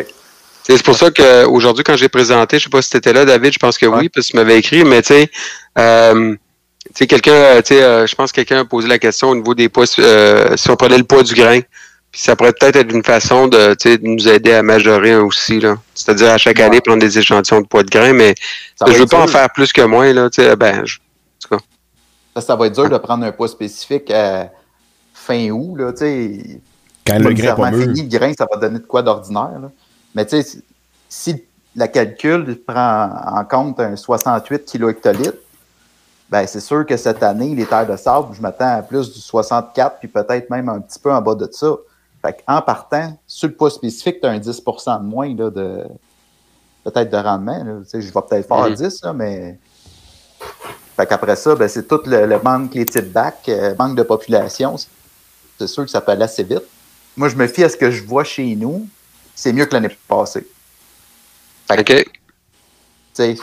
C'est pour ça qu'aujourd'hui, quand j'ai présenté, je sais pas si tu étais là, David, je pense que oui, parce que tu m'avais écrit, mais tu sais, euh, quelqu'un, euh, je pense que quelqu'un a posé la question au niveau des poids, si on prenait le poids du grain, puis ça pourrait peut-être être une façon de, de nous aider à majorer aussi, là. C'est-à-dire à chaque Ouais. année prendre des échantillons de poids de grain, mais je va veux pas en faire plus que moins, là, tu sais, ben, je- Ça, ça va être dur de prendre un poids spécifique à fin août, là, tu sais. Quand le grain est pas fini, le grain, ça va donner de quoi d'ordinaire. Mais tu sais, si- la calcul prend en compte un 68 kHz, ben c'est sûr que cette année, les terres de sable, je m'attends à plus du 64, puis peut-être même un petit peu en bas de ça. Fait en partant, sur le poids spécifique, tu as un 10% de moins là, de peut-être de rendement. là. Tu sais, je vais peut-être faire Mhm. 10, là, mais. Fait qu'après ça, ben, c'est tout le, le manque, les types back, euh, manque de population. C'est sûr que ça peut aller assez vite. Moi, je me fie à ce que je vois chez nous. C'est mieux que l'année passée. Fait que, OK. tu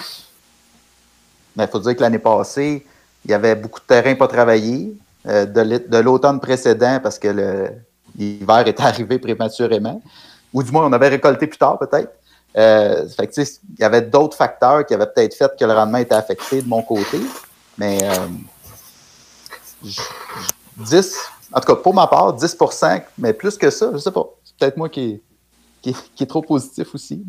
mais il faut dire que l'année passée, il y avait beaucoup de terrain pas travaillé. euh, de l'automne précédent, parce que l'hiver est arrivé prématurément. Ou du moins, on avait récolté plus tard, peut-être. Euh, fait que, il y avait d'autres facteurs qui avaient peut-être fait que le rendement était affecté de mon côté. Mais euh, j- j- 10, en tout cas, pour ma part, 10% mais plus que ça, je sais pas. C'est peut-être moi qui qui, qui est trop positif aussi.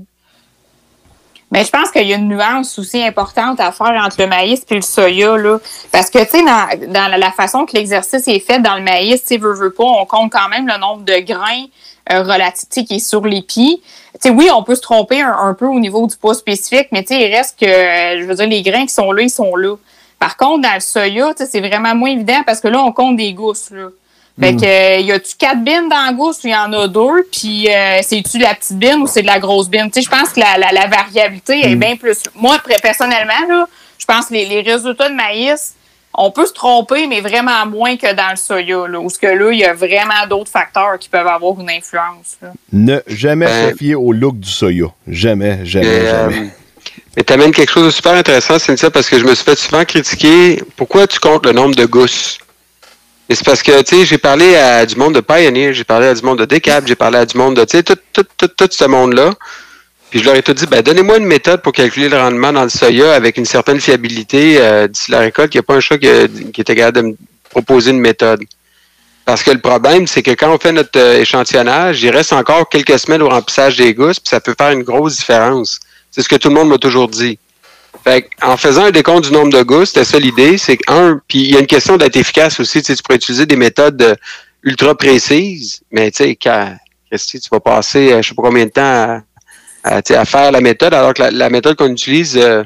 Mais je pense qu'il y a une nuance aussi importante à faire entre le maïs et le soya. Là. Parce que, tu sais, dans, dans la- façon que l'exercice est fait dans le maïs, tu sais, veut, veut pas, on compte quand même le nombre de grains euh, relatifs qui est sur l'épi. Tu sais, oui, on peut se tromper un, peu au niveau du poids spécifique, mais tu sais, il reste que, euh, je veux dire, les grains qui sont là, ils sont là. Par contre, dans le soya, c'est vraiment moins évident parce que là, on compte des gousses. Là. Fait que, euh, y a-tu quatre bines dans la gousse ou il y en a deux? Puis, euh, c'est-tu de la petite bine ou c'est de la grosse bine? Tu sais, je pense que la, la, la variabilité est bien plus. Moi, personnellement, là, je pense que les, les résultats de maïs, on peut se tromper, mais vraiment moins que dans le soya, là, où ce que là, il y a vraiment d'autres facteurs qui peuvent avoir une influence. là. Ne jamais Ben- se fier au look du soya. Jamais, jamais, Mais, euh, jamais. mais tu amènes quelque chose de super intéressant, c'est ça, parce que je me suis fait souvent critiquer. Pourquoi tu comptes le nombre de gousses? Et c'est parce que, tu sais, j'ai parlé à du monde de Pioneer, j'ai parlé à du monde de Decap, j'ai parlé à du monde de, tu sais, tout, tout, tout, tout ce monde-là. Puis je leur ai tout dit, ben, donnez-moi une méthode pour calculer le rendement dans le soya avec une certaine fiabilité euh, d'ici la récolte. Il n'y a pas un chat qui, qui était capable de me proposer une méthode. Parce que le problème, c'est que quand on fait notre euh, échantillonnage, il reste encore quelques semaines au remplissage des gousses, puis ça peut faire une grosse différence. C'est ce que tout le monde m'a toujours dit. Fait en faisant un décompte du nombre de gousses, c'était ça l'idée, c'est qu'un, puis il y a une question d'être efficace aussi, tu tu pourrais utiliser des méthodes euh, ultra précises, mais tu sais, quand, tu vas passer, euh, je sais pas combien de temps à, à, à faire la méthode, alors que la, méthode qu'on utilise euh,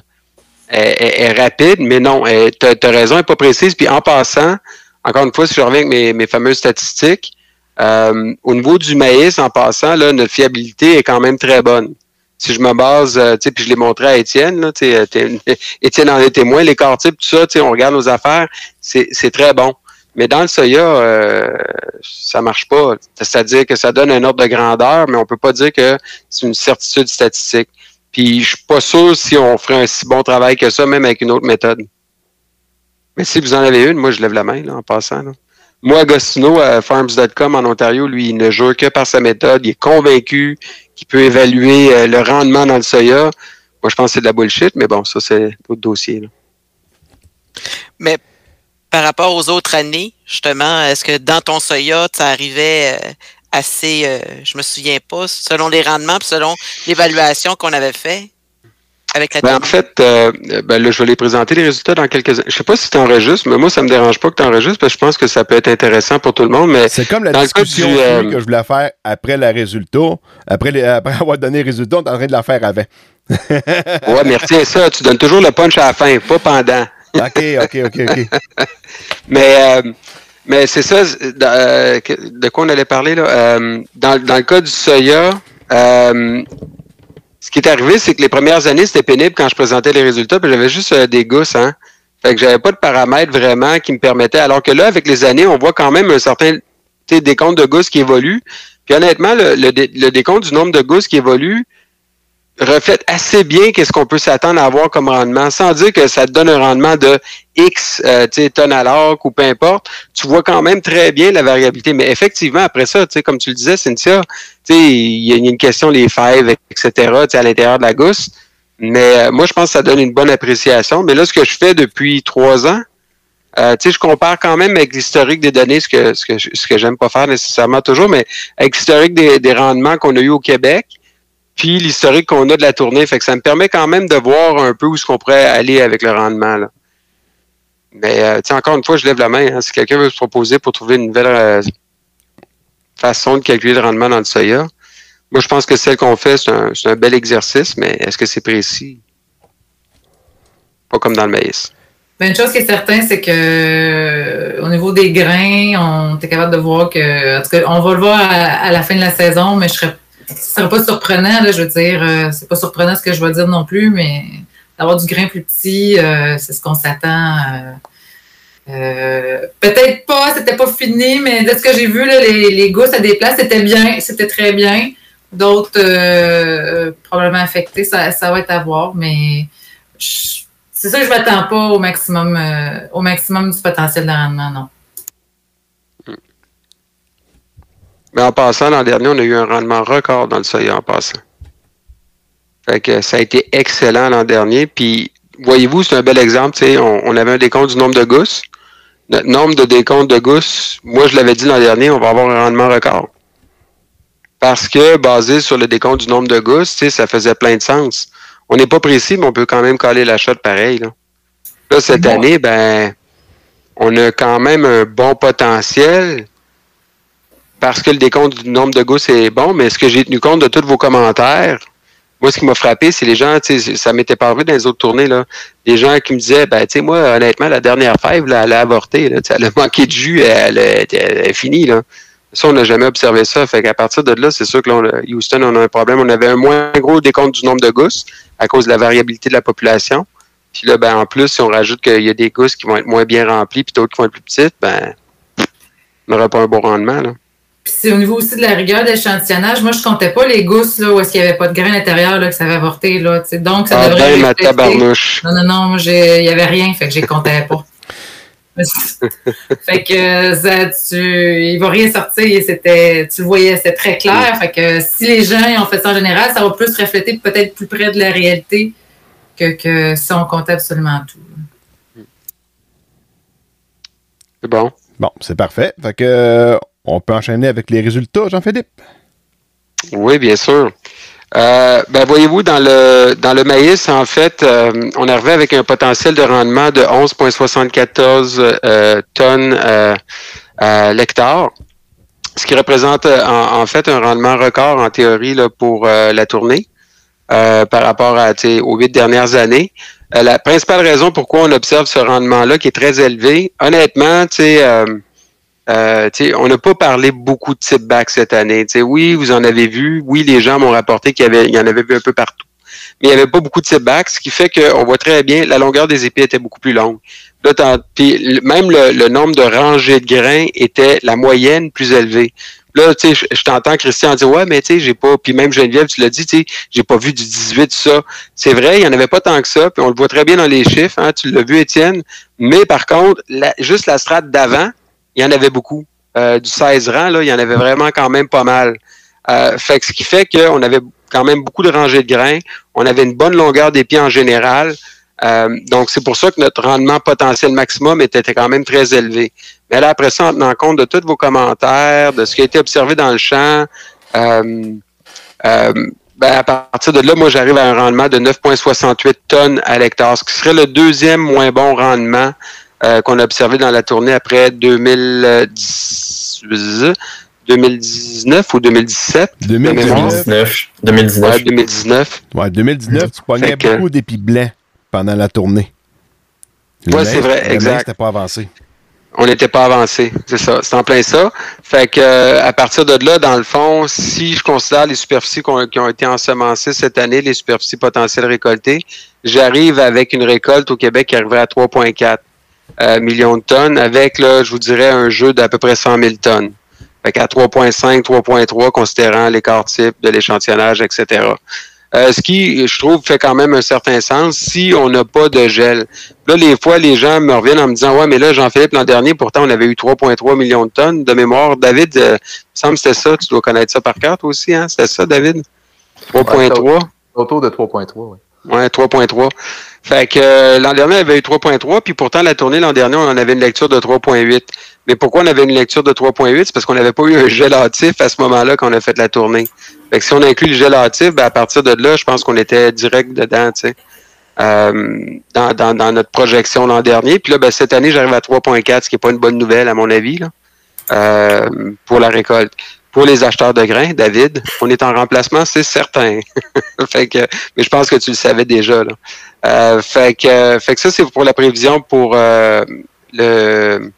est, rapide, mais non, tu as, raison, elle n'est pas précise, puis en passant, encore une fois, si je reviens avec mes, mes fameuses statistiques, euh, au niveau du maïs, en passant, là, notre fiabilité est quand même très bonne. Si je me base, euh, tu sais, puis je l'ai montré à Étienne, là, euh, Étienne en est témoin, les quarts types, tout ça, tu sais, on regarde nos affaires, c'est très bon. Mais dans le soya, euh, ça marche pas. C'est-à-dire que ça donne un ordre de grandeur, mais on peut pas dire que c'est une certitude statistique. Puis je suis pas sûr si on ferait un si bon travail que ça, même avec une autre méthode. Mais si vous en avez une, moi je lève la main là, en passant. là. Moi, Agostino, à farms.com en Ontario, lui, il ne jure que par sa méthode. Il est convaincu qu'il peut évaluer euh, le rendement dans le soya. Moi, je pense que c'est de la bullshit, mais bon, ça, c'est d'autres dossiers. là. Mais par rapport aux autres années, justement, est-ce que dans ton soya, ça arrivait euh, assez, euh, je me souviens pas, selon les rendements, puis selon l'évaluation qu'on avait fait? Avec la Ben, en fait, euh, ben là, je vais les présenter les résultats dans quelques. Je sais pas si tu enregistres, mais moi, ça me dérange pas que tu enregistres parce que je pense que ça peut être intéressant pour tout le monde. Mais C'est comme la le discussion du, euh, que je voulais faire après le résultat. Après, les- après avoir donné les résultats, on est en train de la faire avant. ouais, mais retiens ça, tu donnes toujours le punch à la fin, pas pendant. OK, OK, OK, OK. Mais, euh, mais c'est ça, de, euh, quoi on allait parler là? Euh, dans, dans le cas du soya, euh, ce qui est arrivé, c'est que les premières années, c'était pénible quand je présentais les résultats, puis j'avais juste euh, des gousses, hein. Fait que j'avais pas de paramètres vraiment qui me permettaient. Alors que là, avec les années, on voit quand même un certain décompte de gousses qui évolue. Puis honnêtement, le, le décompte du nombre de gousses qui évolue reflète assez bien qu'est-ce qu'on peut s'attendre à avoir comme rendement, sans dire que ça te donne un rendement de X euh, tonnes à l'arc ou peu importe. Tu vois quand même très bien la variabilité. Mais effectivement, après ça, comme tu le disais, Cynthia, il y a une question, les fèves, etc., à l'intérieur de la gousse. Mais euh, moi, je pense que ça donne une bonne appréciation. Mais là, ce que je fais depuis trois ans, euh, je compare quand même avec l'historique des données, ce que, ce que, ce que j'aime pas faire nécessairement toujours, mais avec l'historique des, des rendements qu'on a eu au Québec, puis l'historique qu'on a de la tournée. Fait que ça me permet quand même de voir un peu où est-ce qu'on pourrait aller avec le rendement. Mais euh, encore une fois, je lève la main. hein. si quelqu'un veut se proposer pour trouver une nouvelle euh, façon de calculer le rendement dans le soya, moi je pense que celle qu'on fait, c'est un, c'est un bel exercice, mais est-ce que c'est précis? Pas comme dans le maïs. Ben, une chose qui est certaine, c'est que euh, au niveau des grains, on est capable de voir que, en tout cas, on va le voir à, à la fin de la saison, mais je serais, ce serait pas surprenant, là, je veux dire, euh, c'est pas surprenant ce que je vais dire non plus, mais d'avoir du grain plus petit, euh, c'est ce qu'on s'attend. euh, euh, Peut-être pas, c'était pas fini, mais de ce que j'ai vu, là, les, les gousses à des places, c'était bien, c'était très bien. D'autres probablement affectés, ça, ça va être à voir, mais c'est ça que je m'attends pas au maximum, au maximum du potentiel de rendement, non. Mais en passant, l'an dernier, on a eu un rendement record dans le soya en passant. Fait que ça a été excellent l'an dernier. Puis, voyez-vous, c'est un bel exemple. On, on avait un décompte du nombre de gousses. Notre nombre de décomptes de gousses, moi, je l'avais dit l'an dernier, on va avoir un rendement record. Parce que, basé sur le décompte du nombre de gousses, ça faisait plein de sens. On n'est pas précis, mais on peut quand même coller la shot pareil. Là, Là, cette Bon. année, ben, on a quand même un bon potentiel parce que le décompte du nombre de gousses est bon, mais ce que j'ai tenu compte de tous vos commentaires, moi, ce qui m'a frappé, c'est les gens, ça m'était pas dans les autres tournées, là, des gens qui me disaient, ben, tu sais, moi, honnêtement, la dernière fève, là, elle a avorté, là, elle a manqué de jus, elle, est- finie, là. Ça, on n'a jamais observé ça. Fait qu'à partir de là, c'est sûr que là, Houston, on a un problème. On avait un moins gros décompte du nombre de gousses à cause de la variabilité de la population. Puis là, ben, en plus, si on rajoute qu'il y a des gousses qui vont être moins bien remplies puis d'autres qui vont être plus petites, ben, on n'aura pas un bon rendement, là. Puis c'est au niveau aussi de la rigueur d'échantillonnage. Moi, je comptais pas les gousses là, où est-ce qu'il n'y avait pas de grain à l'intérieur, là, que ça avait avorté. Là, tu sais. Donc, ça Ah, devrait ben, ma tabarnouche. Non, non, non, il n'y avait rien, fait que je les comptais pas. fait que ça, tu, il va rien sortir, c'était, tu le voyais, c'était très clair. Fait que si les gens ont fait ça en général, ça va plus refléter peut-être plus près de la réalité que, que si on comptait absolument tout. C'est bon. Bon, c'est parfait. Fait que, euh, on peut enchaîner avec les résultats, Jean-Philippe? Oui, bien sûr. Euh, ben, voyez-vous, dans le dans le maïs, en fait, euh, on arrivait avec un potentiel de rendement de 11,74 euh, tonnes à l'hectare, ce qui représente en, fait un rendement record en théorie pour la tournée par rapport aux huit dernières années. La principale raison pourquoi on observe ce rendement-là qui est très élevé, honnêtement, tu euh, on n'a pas parlé beaucoup de tip back cette année. Tu sais, oui, vous en avez vu. Oui, les gens m'ont rapporté qu'il y, en avait vu un peu partout. Mais il n'y avait pas beaucoup de tip back, ce qui fait qu'on voit très bien la longueur des épis était beaucoup plus longue. Puis même le, nombre de rangées de grains était la moyenne plus élevée. Là, tu sais, je, t'entends Christian dire ouais, mais tu sais, j'ai pas. Puis même Geneviève, tu l'as dit, tu sais, j'ai pas vu du 18 ça. C'est vrai, il y en avait pas tant que ça. Puis on le voit très bien dans les chiffres. Hein, tu l'as vu, Étienne. Mais par contre, juste la strate d'avant, il y en avait beaucoup. Euh, du 16 rangs, là, il y en avait vraiment quand même pas mal. Euh, ce qui fait qu'on avait quand même beaucoup de rangées de grains. On avait une bonne longueur des pieds en général. Euh, donc, c'est pour ça que notre rendement potentiel maximum était, quand même très élevé. Mais là, après ça, en tenant compte de tous vos commentaires, de ce qui a été observé dans le champ, ben, à partir de là, moi, j'arrive à un rendement de 9,68 tonnes à l'hectare, ce qui serait le deuxième moins bon rendement euh, qu'on a observé dans la tournée après 2010, 2019 ou 2017. 2019. 2019. Ouais, 2019. Ouais, 2019, tu pognais beaucoup d'épis blancs pendant la tournée. Le Ouais, maïs- c'est vrai, le exact. n'était pas avancé. On n'était pas avancé, c'est ça, c'est en plein ça. Fait que euh, à partir de là, dans le fond, si je considère les superficies qui ont été ensemencées cette année, les superficies potentielles récoltées, j'arrive avec une récolte au Québec qui arriverait à 3,4 euh, millions de tonnes, avec là, je vous dirais un jeu d'à peu près 100 000 tonnes. Fait qu'à 3,5, 3,3, considérant l'écart type de l'échantillonnage, etc. Euh, ce qui, je trouve, fait quand même un certain sens si on n'a pas de gel. Là, les fois, les gens me reviennent en me disant Ouais, mais là, Jean-Philippe, l'an dernier, pourtant, on avait eu 3,3 millions de tonnes de mémoire. David, euh, il me semble que c'était ça. Tu dois connaître ça par toi aussi, hein? C'était ça, David? 3,3. Autour de 3.3, oui. Ouais, 3.3. Fait que euh, l'an dernier, on avait eu 3.3, puis pourtant, la tournée l'an dernier, on avait une lecture de 3.8. Mais pourquoi on avait une lecture de 3.8? C'est parce qu'on n'avait pas eu un gel hâtif à ce moment-là quand on a fait la tournée. Fait que si on inclut le gel hâtif, ben, à partir de là, je pense qu'on était direct dedans, tu sais. euh, dans notre projection l'an dernier. Puis là, ben, cette année, j'arrive à 3.4, ce qui n'est pas une bonne nouvelle, à mon avis, là, euh, pour la récolte. Pour les acheteurs de grains, David, on est en remplacement, c'est certain. fait que, mais je pense que tu le savais déjà. Là. Euh, fait, que, fait que ça, c'est pour la prévision pour euh, le,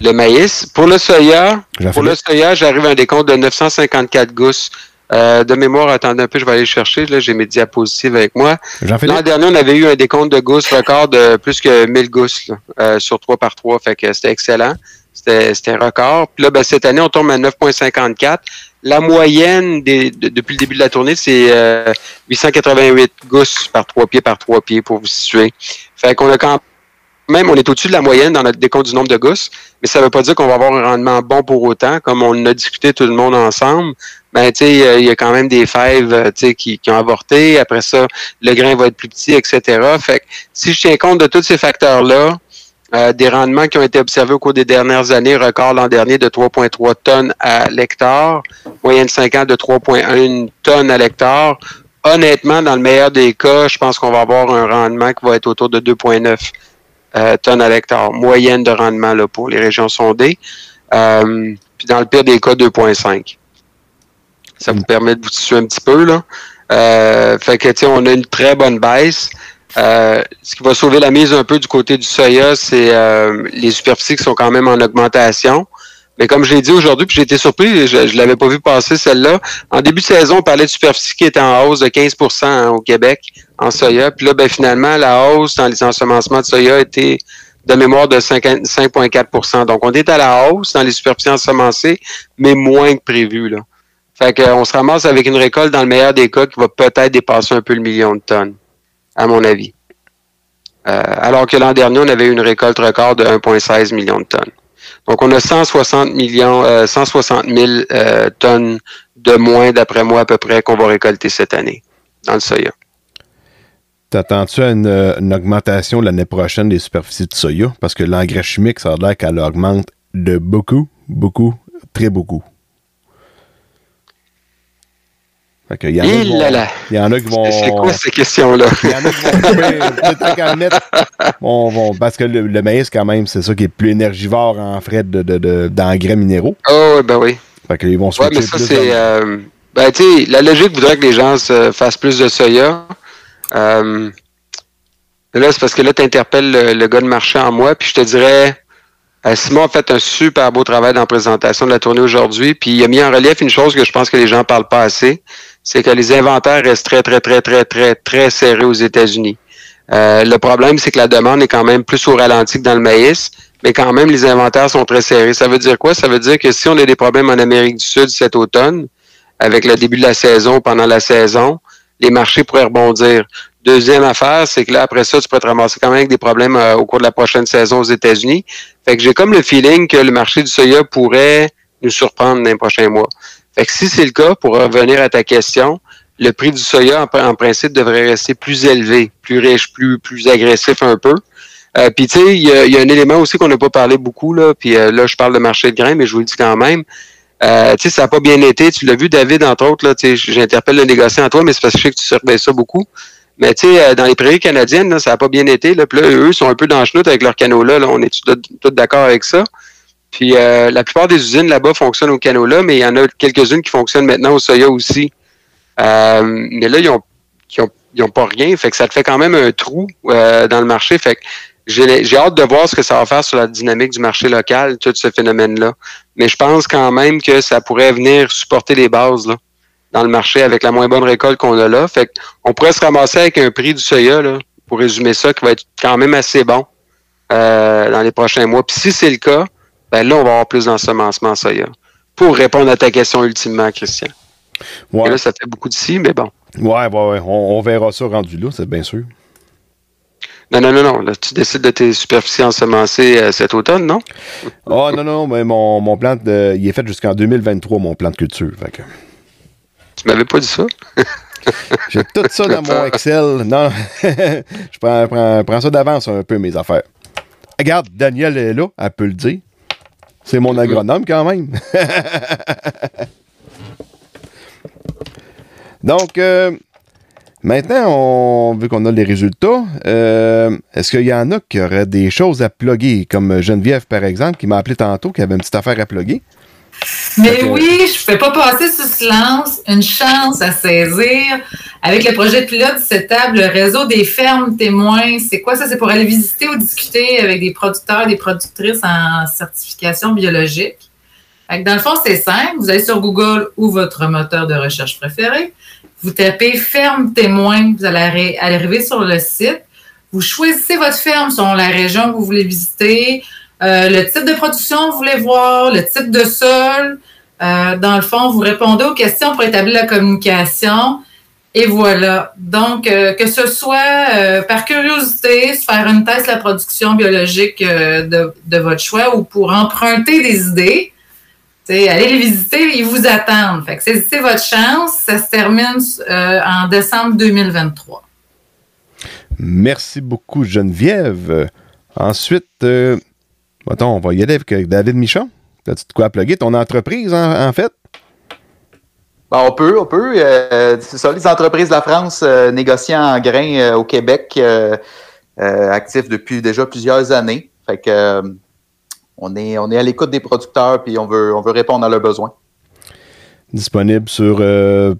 le maïs. Pour le soya, pour le soya, j'arrive à un décompte de 954 gousses. Euh, de mémoire, attendez un peu, je vais aller le chercher. Là, j'ai mes diapositives avec moi. L'an dernier, on avait eu un décompte de gousses record de plus que 1000 gousses là, euh, sur 3 par 3. Fait que c'était excellent. C'était c'était record. Puis là, ben, cette année, on tombe à 9,54. La moyenne des, de- depuis le début de la tournée, c'est euh, 888 gousses par 3 pieds par 3 pieds pour vous situer. Fait qu'on a quand même, on est au-dessus de la moyenne dans notre décompte du nombre de gousses, mais ça ne veut pas dire qu'on va avoir un rendement bon pour autant, comme on a discuté tout le monde ensemble. Ben, tu sais, euh, il y a quand même des fèves, euh, tu sais, qui, qui ont avorté. Après ça, le grain va être plus petit, etc. Fait que si je tiens compte de tous ces facteurs-là, euh, des rendements qui ont été observés au cours des dernières années, record l'an dernier de 3,3 tonnes à l'hectare, moyenne 5 ans de 3,1 tonnes à l'hectare. Honnêtement, dans le meilleur des cas, je pense qu'on va avoir un rendement qui va être autour de 2,9 euh, tonnes à l'hectare, moyenne de rendement là, pour les régions sondées. Euh, puis dans le pire des cas, 2,5. Ça vous permet de vous situer un petit peu. Là. Euh, fait que, on a une très bonne baisse. Euh, ce qui va sauver la mise un peu du côté du soya, c'est euh, les superficies qui sont quand même en augmentation. Mais comme je l'ai dit aujourd'hui, puis j'ai été surpris, je ne l'avais pas vu passer celle-là. En début de saison, on parlait de superficie qui était en hausse de 15% hein, au Québec en soya. Puis là, ben, finalement, la hausse dans les ensemencements de soya était de mémoire de 50 5,4% Donc, on est à la hausse dans les superficies ensemencées, mais moins que prévu. Là. Fait qu'on se ramasse avec une récolte, dans le meilleur des cas, qui va peut-être dépasser un peu le million de tonnes, à mon avis. Euh, alors que l'an dernier, on avait une récolte record de 1,16 million de tonnes. Donc, on a 160 millions, euh, 160 000 euh, tonnes de moins, d'après moi, à peu près, qu'on va récolter cette année dans le soya. T'attends-tu à une, euh, une augmentation l'année prochaine des superficies de soya? Parce que l'engrais chimique, ça a l'air qu'elle augmente de beaucoup, beaucoup, très beaucoup. Fait il y en a qui vont- là là. il y en a qui vont. C'est quoi ces questions-là? Il y en a qui vont couper, tant qu'à le mettre, vont- vont- parce que le, le maïs, quand même, c'est ça qui est plus énergivore en frais de- de- de- d'engrais minéraux. Oh, oui, ben oui. Fait qu'ils vont Ouais, switcher mais ça, c'est. euh, ben, tu sais, la logique voudrait que les gens se fassent plus de soya. Euh, là, c'est parce que là, tu interpelles le, le gars de marché en moi, puis je te dirais. euh, Simon a fait un super beau travail dans la présentation de la tournée aujourd'hui, puis il a mis en relief une chose que je pense que les gens parlent pas assez, c'est que les inventaires restent très, très, très, très, très, très serrés aux États-Unis. Euh, le problème, c'est que la demande est quand même plus au ralenti que dans le maïs, mais quand même, les inventaires sont très serrés. Ça veut dire quoi? Ça veut dire que si on a des problèmes en Amérique du Sud cet automne, avec le début de la saison, pendant la saison, les marchés pourraient rebondir. Deuxième affaire, c'est que là, après ça, tu pourrais te ramasser quand même avec des problèmes euh, au cours de la prochaine saison aux États-Unis. Fait que j'ai comme le feeling que le marché du soya pourrait nous surprendre dans les prochains mois. Fait que si c'est le cas, pour revenir à ta question, le prix du soya, en, principe, devrait rester plus élevé, plus riche, plus, plus agressif un peu. Euh, puis tu sais, il y, a- y a un élément aussi qu'on n'a pas parlé beaucoup, là, puis euh, là, je parle de marché de grains, mais je vous le dis quand même. Euh, tu sais, ça n'a pas bien été. Tu l'as vu, David, entre autres, là, j'interpelle le négociant à toi, mais c'est parce que je sais que tu surveilles ça beaucoup. Mais tu sais, euh, dans les prairies canadiennes, là, ça n'a pas bien été. Là, puis là, eux sont un peu dans le avec leur canola. Là, on est tous d'accord avec ça? Puis euh, la plupart des usines là-bas fonctionnent au canola, mais il y en a quelques-unes qui fonctionnent maintenant au soya aussi. Euh, mais là, ils ont, ils ont, ils ont pas rien. Fait que ça te fait quand même un trou euh, dans le marché. Fait que j'ai j'ai hâte de voir ce que ça va faire sur la dynamique du marché local, tout ce phénomène-là. Mais je pense quand même que ça pourrait venir supporter les bases là, dans le marché avec la moins bonne récolte qu'on a là. Fait on pourrait se ramasser avec un prix du soya, là, pour résumer ça, qui va être quand même assez bon euh, dans les prochains mois. Puis si c'est le cas, ben là, on va avoir plus d'ensemencement en soya. Pour répondre à ta question ultimement, Christian. Ouais. Et là, ça fait beaucoup d'ici, mais bon. Ouais, ouais, ouais. On, on verra ça rendu là, c'est bien sûr. Non, non, non, non. Là, tu décides de tes superficies ensemencées euh, cet automne, non? Ah non, non, mais mon, mon plan, de, il est fait jusqu'en 2023, mon plan de culture. Fait que Tu m'avais pas dit ça? J'ai tout ça dans mon Excel. Non, je prends, prends- prends ça d'avance un peu, mes affaires. Regarde, Daniel est là, elle peut le dire. C'est mon agronome quand même. Donc, euh, maintenant, on, vu qu'on a les résultats, euh, est-ce qu'il y en a qui auraient des choses à plugger, comme Geneviève, par exemple, qui m'a appelé tantôt, qui avait une petite affaire à plugger? Mais que- oui, je ne fais pas passer sous silence une chance à saisir avec le projet pilote du CETAB, le réseau des fermes témoins. C'est quoi ça? C'est pour aller visiter ou discuter avec des producteurs et des productrices en certification biologique? Dans le fond, c'est simple. Vous allez sur Google ou votre moteur de recherche préféré. Vous tapez ferme témoin. Vous allez arri- arriver sur le site. Vous choisissez votre ferme selon la région que vous voulez visiter, euh, le type de production que vous voulez voir, le type de sol. Euh, dans le fond, vous répondez aux questions pour établir la communication. Et voilà. Donc, euh, que ce soit euh, par curiosité, se faire une thèse de la production biologique de, de votre choix ou pour emprunter des idées, allez les visiter, ils vous attendent. Fait que saisissez votre chance. Ça se termine en décembre 2023. Merci beaucoup, Geneviève. Ensuite, attends, on va y aller avec David Michon. As-tu de quoi plugger? Ton entreprise, en, en fait? Ben, on peut, on peut. Euh, c'est ça, les entreprises de la France euh, négociant en grains euh, au Québec, euh, actifs depuis déjà plusieurs années. Fait que on est, on est à l'écoute des producteurs puis on veut, on veut répondre à leurs besoins. Disponible sur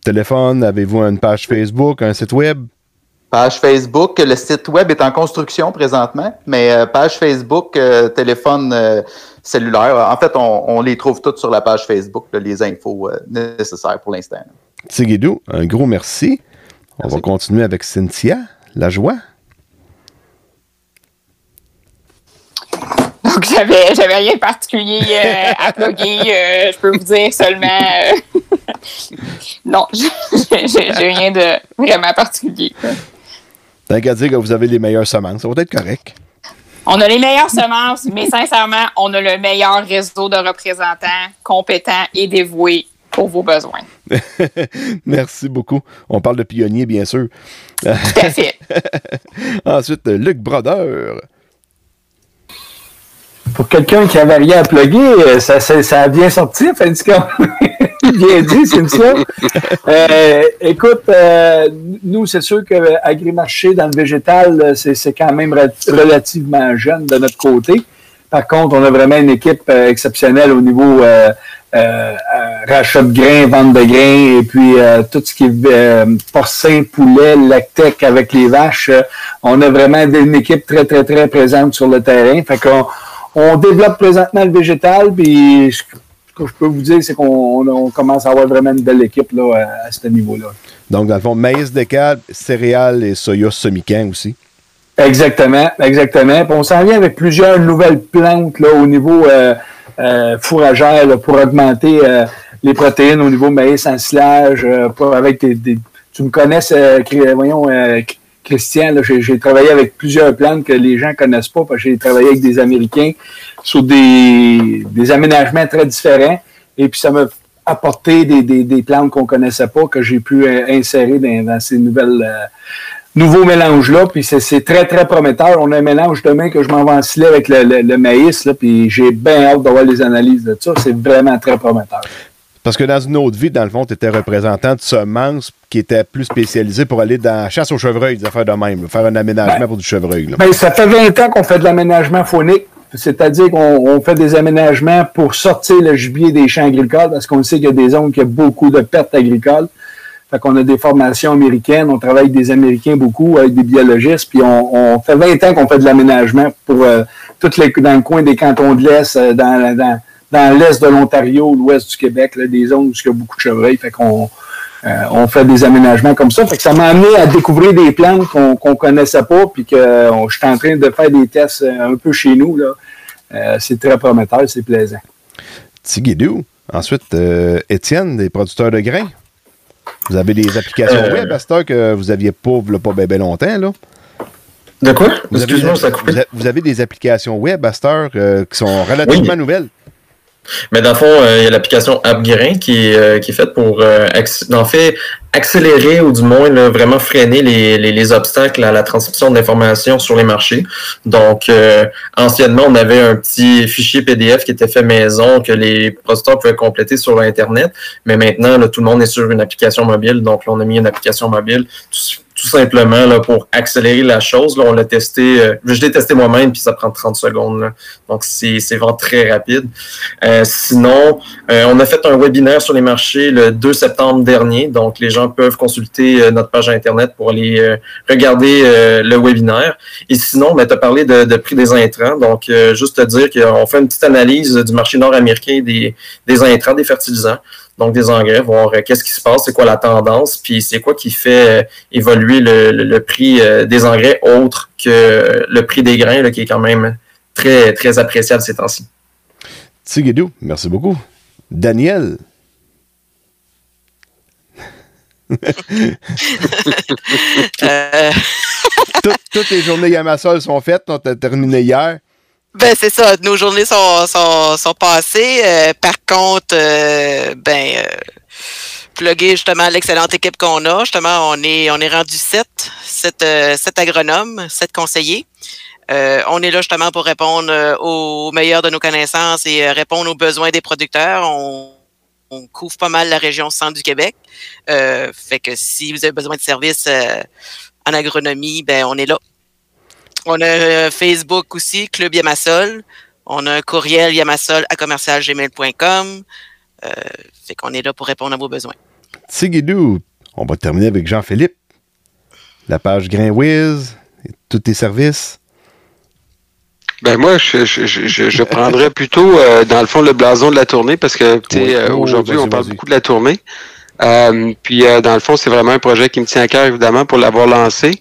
téléphone? Avez-vous une page Facebook, un site web? Page Facebook, le site web est en construction présentement, mais page Facebook, téléphone cellulaire. En fait, on, on les trouve toutes sur la page Facebook, là, les infos euh, nécessaires pour l'instant. Tigidou, un gros merci. On va continuer avec Cynthia, la joie. Donc, j'avais, j'avais rien de particulier euh, à plugger. euh, je peux vous dire seulement. euh, non, j'ai, j'ai- j'ai rien de vraiment particulier. Qu'à dire que vous avez les meilleures semences, ça va être correct. On a les meilleures semences, mais sincèrement, on a le meilleur réseau de représentants compétents et dévoués pour vos besoins. Merci beaucoup. On parle de pionniers, bien sûr. Tout à fait. Ensuite, Luc Brodeur. Pour quelqu'un qui avait rien à plugger, ça, ça, ça a bien sorti, fait du. bien dit, ça. Euh, écoute, euh, nous, c'est sûr que Agrimarché dans le végétal, euh, c'est quand même re- relativement jeune de notre côté. Par contre, on a vraiment une équipe euh, exceptionnelle au niveau rachat de grains, vente de grains, et puis tout ce qui est porcin, poulet, lactec avec les vaches. on a vraiment une équipe très, très, très présente sur le terrain. Fait qu'on on développe présentement le végétal, puis que ce que je peux vous dire, c'est qu'on on- on commence à avoir vraiment une belle équipe là, à, à ce niveau-là. Donc, dans le fond, maïs décal, céréales et soya semi-can aussi. Exactement, exactement. Puis on s'en vient avec plusieurs nouvelles plantes là, au niveau euh, euh, fourragère là, pour augmenter euh, les protéines au niveau maïs ensilage. euh, pour- avec des, des- tu me connais, voyons, Christian, j'ai, j'ai travaillé avec plusieurs plantes que les gens connaissent pas parce que j'ai travaillé avec des Américains sur des, des aménagements très différents. Et puis ça m'a apporté des, des, des plantes qu'on connaissait pas que j'ai pu euh, insérer dans, dans ces nouvelles euh, nouveaux mélanges-là, puis c'est, très, très prometteur. On a un mélange demain que je m'en vais avec le, le- le maïs, là, puis j'ai bien hâte d'avoir les analyses de ça. C'est vraiment très prometteur. Parce que dans une autre vie, dans le fond, tu étais représentant de semences qui était plus spécialisé pour aller dans la chasse au chevreuil, des affaires de même, là, faire un aménagement Ben, pour du chevreuil. là. Ben, ça fait 20 ans qu'on fait de l'aménagement faunique. C'est-à-dire qu'on on fait des aménagements pour sortir le gibier des champs agricoles parce qu'on sait qu'il y a des zones qui ont beaucoup de pertes agricoles. Fait qu'on a des formations américaines, on travaille avec des Américains beaucoup, avec des biologistes, puis on, on fait 20 ans qu'on fait de l'aménagement pour euh, toutes les, dans le coin des cantons de l'Est, euh, dans, dans, dans l'Est de l'Ontario, l'Ouest du Québec, là, des zones où il y a beaucoup de chevreuils. Fait qu'on euh, on fait des aménagements comme ça. Fait que ça m'a amené à découvrir des plantes qu'on qu'on connaissait pas, puis que euh, je suis en train de faire des tests euh, un peu chez nous. là. Euh, c'est très prometteur, c'est plaisant. Tigidou. Ensuite, euh, Étienne, des producteurs de grains. Vous avez des applications Euh, web à cette heure que vous aviez pas, pas bien longtemps, là? De quoi? Vous avez, Excuse-moi, ça a coupé. vous avez des applications web à cette heure euh, qui sont relativement Oui. nouvelles. Mais dans le fond, euh, il y a l'application AppGrain qui euh, qui est faite pour, euh, en fait, accélérer ou du moins vraiment freiner les, les, les obstacles à la transmission d'informations sur les marchés. Donc, euh, anciennement, on avait un petit fichier PDF qui était fait maison que les producteurs pouvaient compléter sur Internet. Mais maintenant, tout le monde est sur une application mobile. Donc, là, on a mis une application mobile tout, tout simplement là, pour accélérer la chose. Là, on l'a testé, euh, je l'ai testé moi-même, puis ça prend 30 secondes. là. Donc, c'est vraiment très rapide. Euh, sinon, euh, on a fait un webinaire sur les marchés le 2 septembre dernier. Donc, les gens peuvent consulter euh, notre page Internet pour aller euh, regarder euh, le webinaire. Et sinon, ben, tu as parlé de, de prix des intrants. Donc, juste te dire qu'on fait une petite analyse du marché nord-américain des, des intrants, des fertilisants. Donc, des engrais, voir euh, qu'est-ce qui se passe, c'est quoi la tendance, puis c'est quoi qui fait euh, évoluer le, le- le prix euh, des engrais autre que le prix des grains, là, qui est quand même très, très appréciable ces temps-ci. Tigidou, merci beaucoup. Daniel. Euh, Tout- toutes les journées Yamasol sont faites. On a terminé hier. Ben, c'est ça. Nos journées sont, sont, sont passées. Euh, par contre, euh, ben, euh, plugger justement l'excellente équipe qu'on a. Justement, on est, on est rendu sept, sept, euh, sept agronomes, sept conseillers. Euh, on est là justement pour répondre euh, au meilleur de nos connaissances et euh, répondre aux besoins des producteurs. On, on couvre pas mal la région centre du Québec. Fait que si vous avez besoin de services en agronomie, ben on est là. On a euh, Facebook aussi, Club Yamasol. On a un courriel yamasol à commercialgmail.com. Euh, fait qu'on est là pour répondre à vos besoins. Tigidou. On va terminer avec Jean-Philippe. La page GrainWiz. et Tous tes services. Ben moi, je, je, je, je prendrais plutôt, euh, dans le fond, le blason de la tournée parce que tu sais, Oui. euh, Oh, aujourd'hui, on parle beaucoup de la tournée. Euh, puis, euh, dans le fond, c'est vraiment un projet qui me tient à cœur, évidemment, pour l'avoir lancé.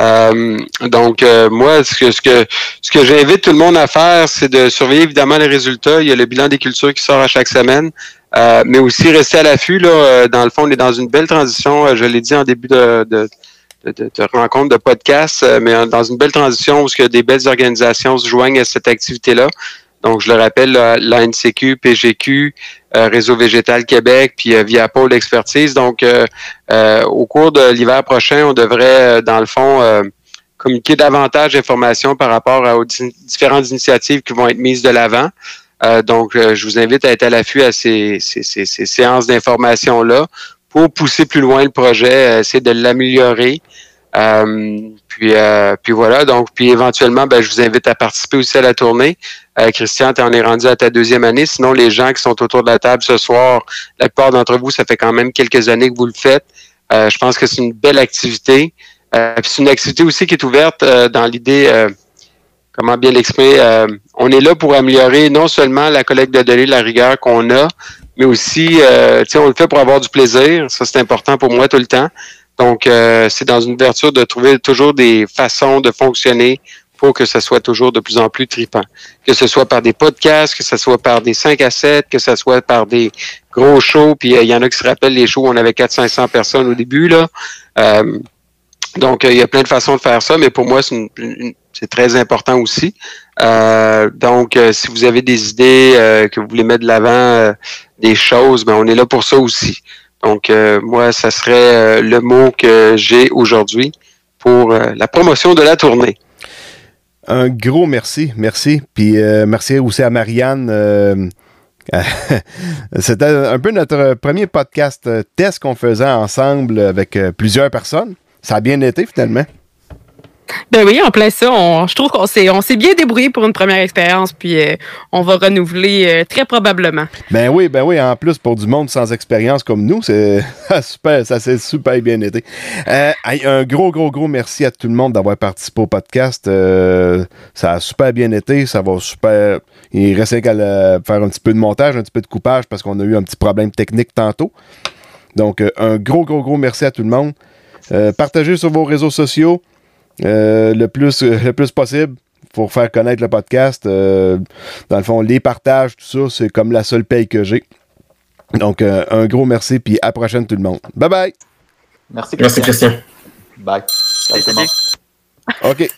Euh, donc, euh, moi, ce que, ce que, ce que j'invite tout le monde à faire, c'est de surveiller évidemment les résultats. Il y a le bilan des cultures qui sort à chaque semaine, euh, mais aussi rester à l'affût. Là, euh, dans le fond, on est dans une belle transition. euh, Je l'ai dit en début de, de, de, de- rencontre, de podcast, mais dans une belle transition où y a des belles organisations se joignent à cette activité-là. Donc, je le rappelle, la, la NCQ, PGQ, euh, Réseau Végétal Québec, puis euh, via Pôle Expertise. Donc, euh, au cours de l'hiver prochain, on devrait, dans le fond, communiquer davantage d'informations par rapport aux di- différentes initiatives qui vont être mises de l'avant. Donc, je vous invite à être à l'affût à ces, ces, ces- ces séances d'information-là pour pousser plus loin le projet, essayer de l'améliorer. Euh, puis, euh, puis voilà, donc, puis éventuellement, ben, je vous invite à participer aussi à la tournée. Euh, Christian, tu en es rendu à ta deuxième année. Sinon, les gens qui sont autour de la table ce soir, la plupart d'entre vous, ça fait quand même quelques années que vous le faites. Euh, je pense que c'est une belle activité. Euh, c'est une activité aussi qui est ouverte euh, dans l'idée, comment bien l'exprimer, on est là pour améliorer non seulement la collecte de données, la rigueur qu'on a, mais aussi, on le fait pour avoir du plaisir. Ça, c'est important pour moi tout le temps. Donc, euh, c'est dans une ouverture de trouver toujours des façons de fonctionner pour que ce soit toujours de plus en plus tripant. Que ce soit par des podcasts, que ce soit par des 5 à 7, que ce soit par des gros shows. Puis, euh, il y en a qui se rappellent les shows où on avait 400-500 personnes au début, là. Euh, donc, euh, il y a plein de façons de faire ça, mais pour moi, c'est très important aussi. Euh, donc, euh, si vous avez des idées euh, que vous voulez mettre de l'avant, des choses, ben, on est là pour ça aussi. Donc, euh, moi, ça serait euh, le mot que j'ai aujourd'hui pour euh, la promotion de la tournée. Un gros merci. Merci. Puis merci aussi à Marianne. C'était un peu notre premier podcast test qu'on faisait ensemble avec plusieurs personnes. Ça a bien été finalement. Ben oui, en plein ça. je trouve qu'on s'est, on s'est bien débrouillé pour une première expérience, puis euh, on va renouveler euh, très probablement. Ben oui, ben oui, en plus pour du monde sans expérience comme nous, c'est super, ça s'est super bien été. Euh, un gros, gros, gros merci à tout le monde d'avoir participé au podcast. Ça a super bien été, ça va super. Il restait qu'à faire un petit peu de montage, un petit peu de coupage parce qu'on a eu un petit problème technique tantôt. Donc, un gros, gros, gros merci à tout le monde. Partagez sur vos réseaux sociaux le, plus, le plus possible pour faire connaître le podcast. Euh, dans le fond, les partages, tout ça, c'est comme la seule paye que j'ai. Donc, euh, un gros merci, puis à la prochaine tout le monde. Bye bye! Merci, Merci, Christian. Bye. OK.